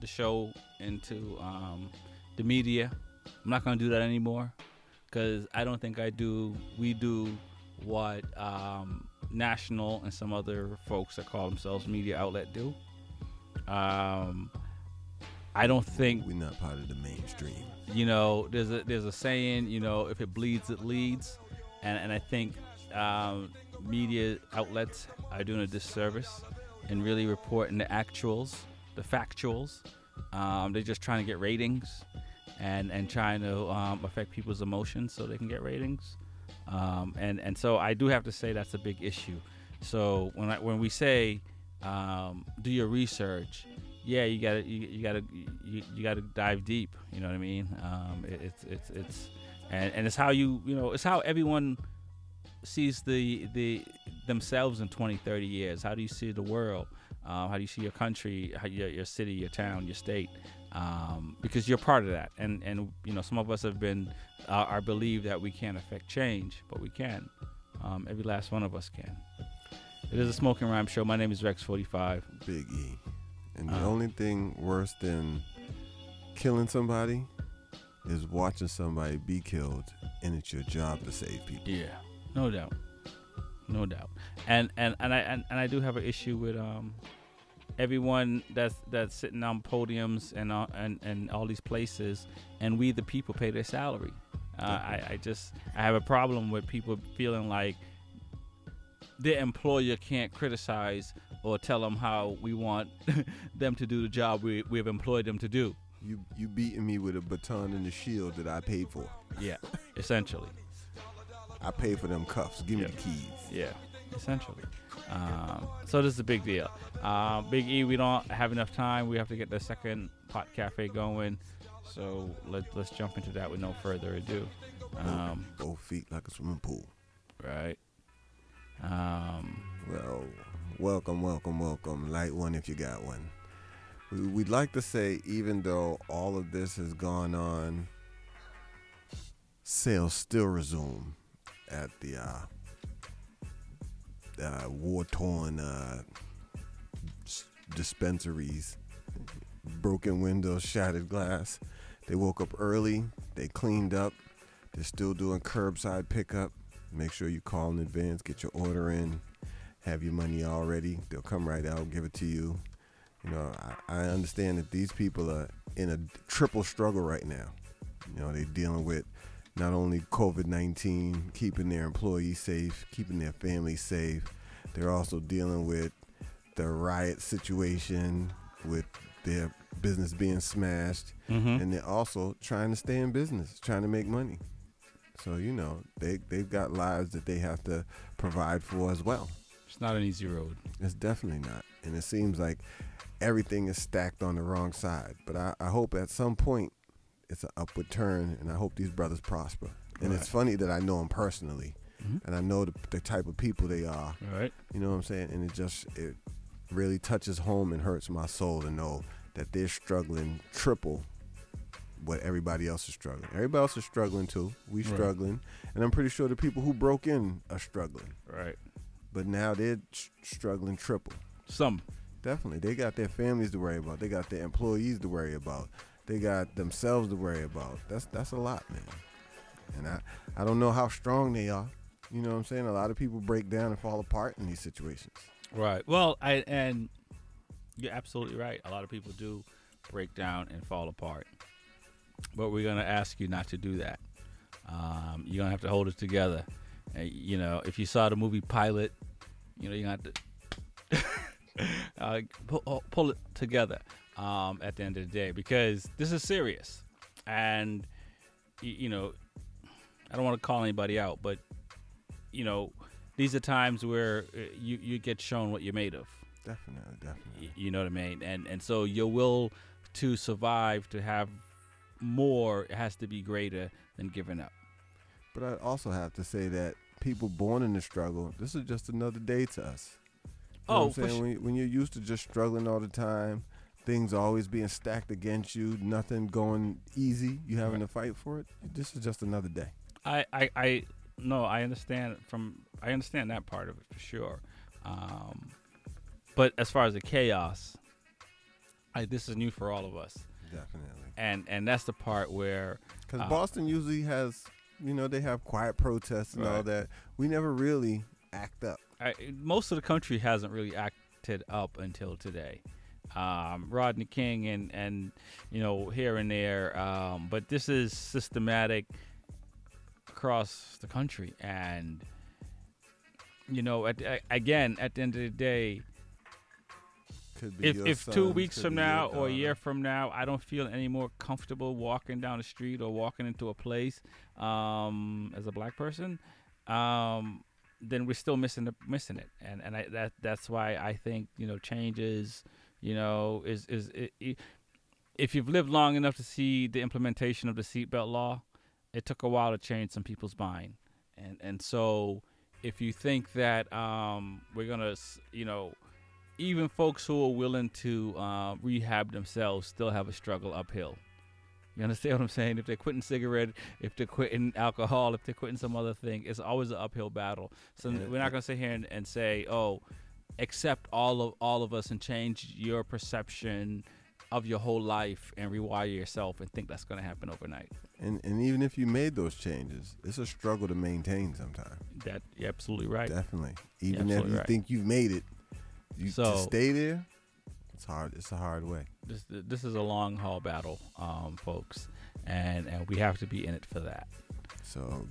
the show into um, the media. I'm not gonna do that anymore because I don't think I do. We do what um, national and some other folks that call themselves media outlet do. Um, I don't think we're not part of the mainstream. You know, there's a there's a saying, you know, if it bleeds, it leads, and and I think um, media outlets are doing a disservice in really reporting the actuals, the factuals. Um, they're just trying to get ratings, and and trying to um, affect people's emotions so they can get ratings. Um, and and so I do have to say that's a big issue. So when I, when we say um, do your research, yeah, you gotta you, you gotta you, you gotta dive deep. You know what I mean? Um, it, it's it's it's and, and it's how you you know it's how everyone sees the the themselves in 20 30 years how do you see the world uh, how do you see your country how your, your city your town your state um, because you're part of that. And and you know some of us have been uh, are believed that we can't affect change but we can. Um, every last one of us can. It is a smoking rhyme show. My name is rex 45 Big E. And the Uh, only thing worse than killing somebody is watching somebody be killed, and it's your job to save people. Yeah, no doubt, no doubt. And and and I and, and I do have an issue with um everyone that's that's sitting on podiums and uh, and and all these places, and we the people pay their salary. Uh, I I just I have a problem with people feeling like their employer can't criticize or tell them how we want them to do the job we we've employed them to do. You you beating me with a baton and a shield that I paid for. Yeah, essentially. I paid for them cuffs. Give me the keys. Yeah, essentially. Um, so this is a big deal. Uh, big E, we don't have enough time. We have to get the second pot cafe going. So let, let's jump into that with no further ado. Um, Both feet like a swimming pool. Right. Um, well, welcome, welcome, welcome. Light one if you got one. We- We'd like to say, even though all of this has gone on, sales still resume at the uh, uh, war-torn uh, dispensaries. Broken windows, shattered glass. They woke up early. They cleaned up. They're still doing curbside pickup. Make sure you call in advance, get your order in, have your money already. They'll come right out, give it to you. You know, I, I understand that these people are in a triple struggle right now. You know, they're dealing with not only COVID 19, keeping their employees safe, keeping their families safe, they're also dealing with the riot situation, with their business being smashed, Mhm. and they're also trying to stay in business, trying to make money. So, you know, they, they've got lives that they have to provide for as well. it's not an easy road. It's definitely not. And it seems like everything is stacked on the wrong side. But I, I hope at some point it's an upward turn, and I hope these brothers prosper. And it's funny that I know them personally, Mhm. and I know the, the type of people they are. Right. You know what I'm saying? And it just it really touches home and hurts my soul to know that they're struggling triple what everybody else is struggling. Everybody else is struggling too. We Right. struggling, and I'm pretty sure the people who broke in are struggling. Right. But now they're s- struggling triple. Some. Definitely. They got their families to worry about. They got their employees to worry about. They got themselves to worry about. That's that's a lot, man. And I, I don't know how strong they are. You know what I'm saying? A lot of people break down and fall apart in these situations. Right. Well, I and you're absolutely right. A lot of people do break down and fall apart, but we're gonna ask you not to do that. Um, you're gonna have to hold it together. Uh, you know, if you saw the movie Pilot, you know you got to uh, pull, pull it together um, at the end of the day because this is serious. and you know, I don't want to call anybody out, but you know, these are times where uh, you you get shown what you're made of. Definitely, definitely. You know what I mean? And and so your will to survive, to have more, it has to be greater than giving up. But I also have to say that people born in the struggle, this is just another day to us. You know Oh, what I'm saying? su- when, when you're used to just struggling all the time, things always being stacked against you, nothing going easy, you having to fight for it. This is just another day. I, I, I no, I understand from I understand that part of it for sure. Um, but as far as the chaos, I, this is new for all of us. Definitely. And and that's the part where Because uh, Boston usually has, you know, they have quiet protests and all that. We never really act up. I, most of the country hasn't really acted up until today. Um, Rodney King and and you know here and there, um, but this is systematic across the country, and you know, at, again, at the end of the day, if if two weeks from now or a year from now, I don't feel any more comfortable walking down the street or walking into a place um, as a black person, um, then we're still missing the, missing it, and and I, that that's why I think you know changes you know is is i i if you've lived long enough to see the implementation of the seatbelt law, it took a while to change some people's mind, and and so if you think that um, we're gonna you know even folks who are willing to uh, rehab themselves still have a struggle uphill. You understand what I'm saying? If they're quitting cigarette, if they're quitting alcohol, if they're quitting some other thing, it's always an uphill battle. So Yeah. we're not going to sit here and, and say, "Oh, accept all of all of us and change your perception of your whole life and rewire yourself and think that's going to happen overnight." And and even if you made those changes, it's a struggle to maintain sometimes. That you're absolutely right. Definitely. Even if you right. think you've made it, you So- to stay there, it's hard. It's a hard way. This this is a long haul battle, um, folks, and and we have to be in it for that. So,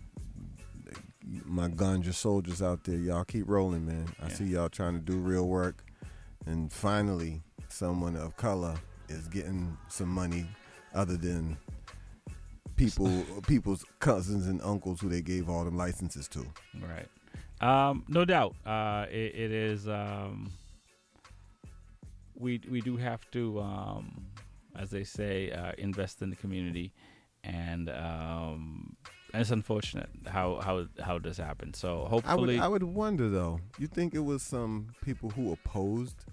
my ganja soldiers out there, y'all keep rolling, man. I Yeah. see y'all trying to do real work, and finally, someone of color is getting some money, other than people, people's cousins and uncles who they gave all them licenses to. Right. Um, no doubt. Uh, it, it is. Um, we we do have to, um, as they say, uh, invest in the community, and um, and it's unfortunate how how how this happened. So I would, hopefully, I would wonder though. You think it was some people who opposed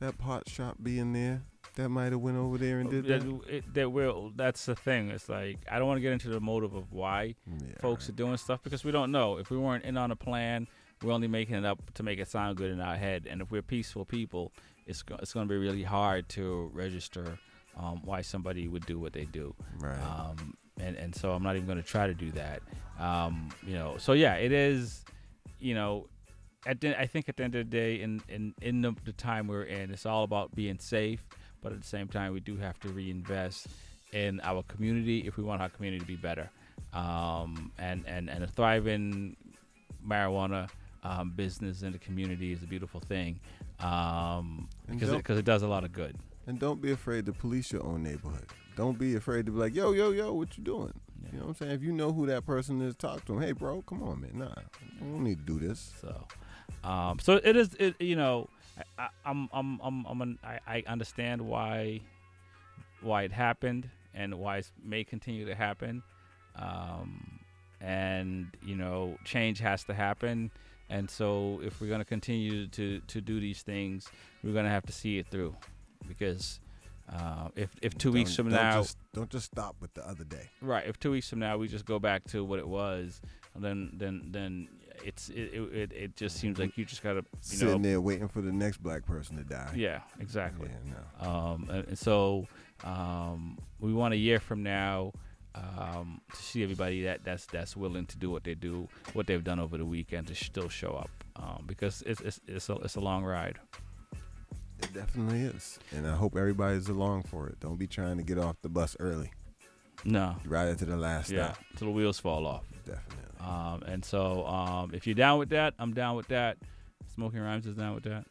that pot shop being there that might have went over there and did that, that? it, that will that's the thing it's like i don't want to get into the motive of why folks are doing stuff because we don't know if we weren't in on a plan we're only making it up to make it sound good in our head and if we're peaceful people it's, go- it's going to be really hard to register um, why somebody would do what they do Right. um, and, and so i'm not even going to try to do that um, you know so yeah it is you know at the, I think at the end of the day, in in, in the, the time we're in, it's all about being safe. But at the same time, we do have to reinvest in our community if we want our community to be better. Um, and, and, and a thriving marijuana um, business in the community is a beautiful thing um, because it, 'cause it does a lot of good. And don't be afraid to police your own neighborhood. Don't be afraid to be like, yo, yo, yo, what you doing? You know what I'm saying? If you know who that person is, talk to him. Hey, bro, come on, man. Nah, we don't need to do this. So, um, so it is. It, you know, I, I, I'm, I'm, I'm, I'm an, I, I understand why, why it happened and why it may continue to happen, um, and you know, change has to happen. And so, if we're gonna continue to to do these things, we're gonna have to see it through, because uh, if if 2 weeks Don't- from don't now, just, don't just stop with the other day. Right. If two weeks from now we just go back to what it was, then then then it's it it, it, just seems like you just gotta you Sitting know there waiting for the next black person to die. yeah exactly. Yeah, Um, and, and so um, we want a year from now um, to see everybody that that's that's willing to do what they do, what they've done over the weekend to still show up, um, because it's it's it's a, it's a long ride. It definitely is. And I hope everybody's along for it. Don't be trying to get off the bus early. No. Right into the last Yeah, stop. till the wheels fall off. Definitely. Um, and so um, if you're down with that, I'm down with that. Smoking Rhymes is down with that.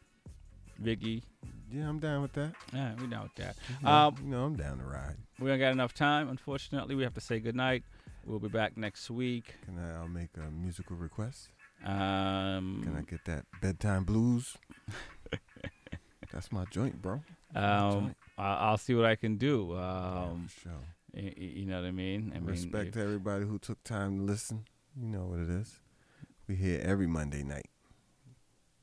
Vicky, Yeah, I'm down with that. Yeah, we down with that. Know, Um, you know, I'm down to ride. we don't got enough time. Unfortunately, we have to say goodnight. We'll be back next week. Can I I'll make a musical request? Um, Can I get that bedtime blues? That's my joint, bro. Um, I- I'll see what I can do. Um, sure. y- y- You know what I mean? I Respect if- to everybody who took time to listen. You know what it is. We here every Monday night.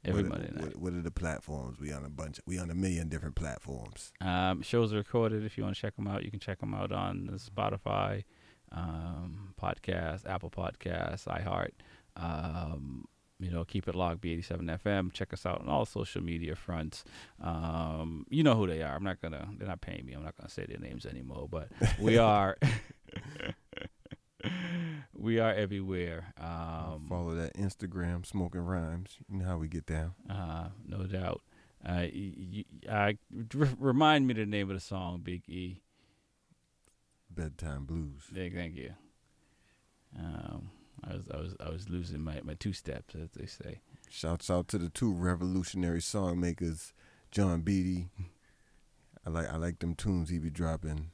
Every What are- Monday night. What, what are the platforms? We on a bunch. we on a million different platforms. Um, shows are recorded. If you want to check them out, you can check them out on the Spotify, um, podcast, Apple Podcasts, iHeart. Um, you know, keep it locked. B87 FM. Check us out on all social media fronts. Um, you know who they are. I'm not gonna. They're not paying me. I'm not gonna say their names anymore. But we are. we are everywhere. Um, Follow that Instagram, smoking rhymes. You know how we get down. uh, no doubt. Uh, I, remind me the name of the song, Big E. Bedtime blues. Thank you. Um, I was I was I was losing my, my two steps, as they say. Shouts out to the two revolutionary song makers, John Beatty. I like I like them tunes he be dropping.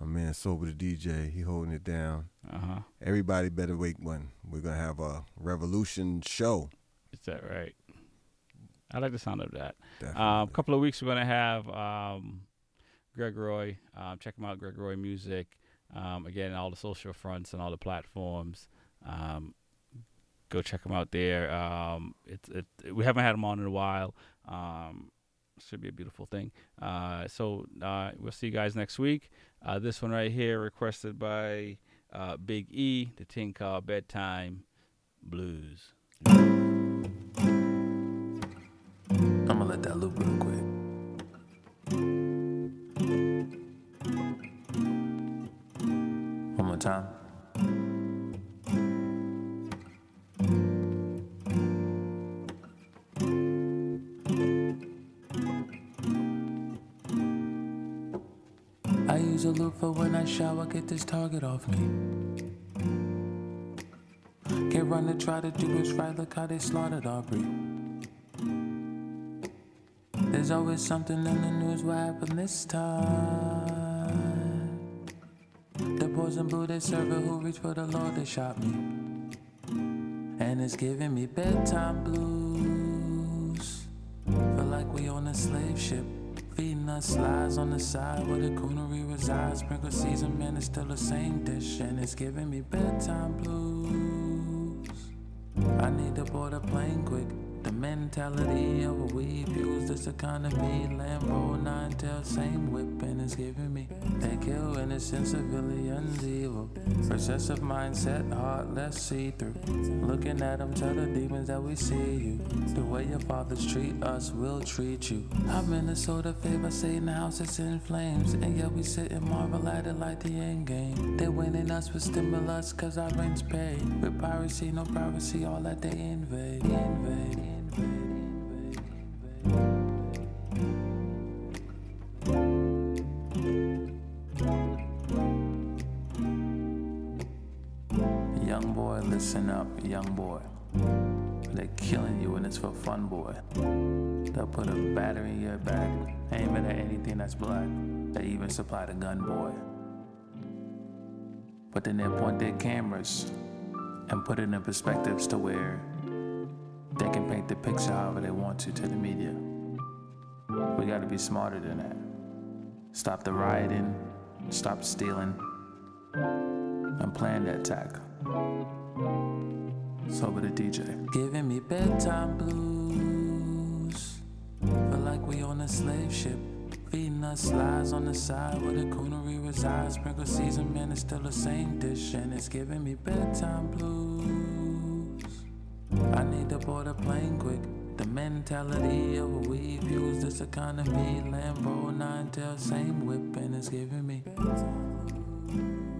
My man Sober the DJ, he holding it down. Uh-huh. Everybody better wake one. We're gonna have a revolution show. Is that right? I like the sound of that. Definitely. Um, a couple of weeks we're gonna have um, Greg Roy. Um, check him out, Greg Roy Music. Um, again, all the social fronts and all the platforms. Um, go check him out there. Um, it's it, we haven't had him on in a while. Um, should be a beautiful thing. Uh, so uh, we'll see you guys next week. Uh, this one right here, requested by uh, Big E, the thing called Bedtime Blues. I'm gonna let that loop real quick. One more time. Use a loop for when I shower, get this target off me. Can't run to try to do what's right, look how they slaughtered Arbery. There's always something in the news, what happened this time? The poison blue, they server who reached for the Lord, they shot me. And it's giving me bedtime blues. Feel like we on a slave ship. Feeding us lies on the side where the coonery resides. Sprinkle season, man, it's still the same dish. And it's giving me bedtime blues. I need to board a plane quick. The mentality of a weed fuels this economy. Lambo, nine tail, same whip, and it's giving me. They kill innocent civilians evil. Recessive mindset, heart less see through. Looking at them, tell the demons that we see you. The way your fathers treat us, we'll treat you. I'm Minnesota, favored by Satan, the house is in flames. And yet we sit and marvel at it like the end game. They winning us with stimulus, cause our rent's paid. With piracy, no privacy, all that they invade. Invade, boy, up, young boy. They're killing you and it's for fun, boy. They'll put a battery in your back, aiming at anything that's black. They even supply the gun, boy. But then they point their cameras and put it in perspectives to where they can paint the picture however they want to to the media. We gotta be smarter than that. Stop the rioting, stop stealing, and plan that attack. Sober the DJ. Giving me bedtime blues. Feel like we on a slave ship. Feeding us lies on the side where the coonery resides. Sprinkle season, man, it's still the same dish. And it's giving me bedtime blues. I need to board a plane quick. The mentality of a weed fuels this economy. Lambo, nine tail, same whip, and it's giving me. bedtime blues.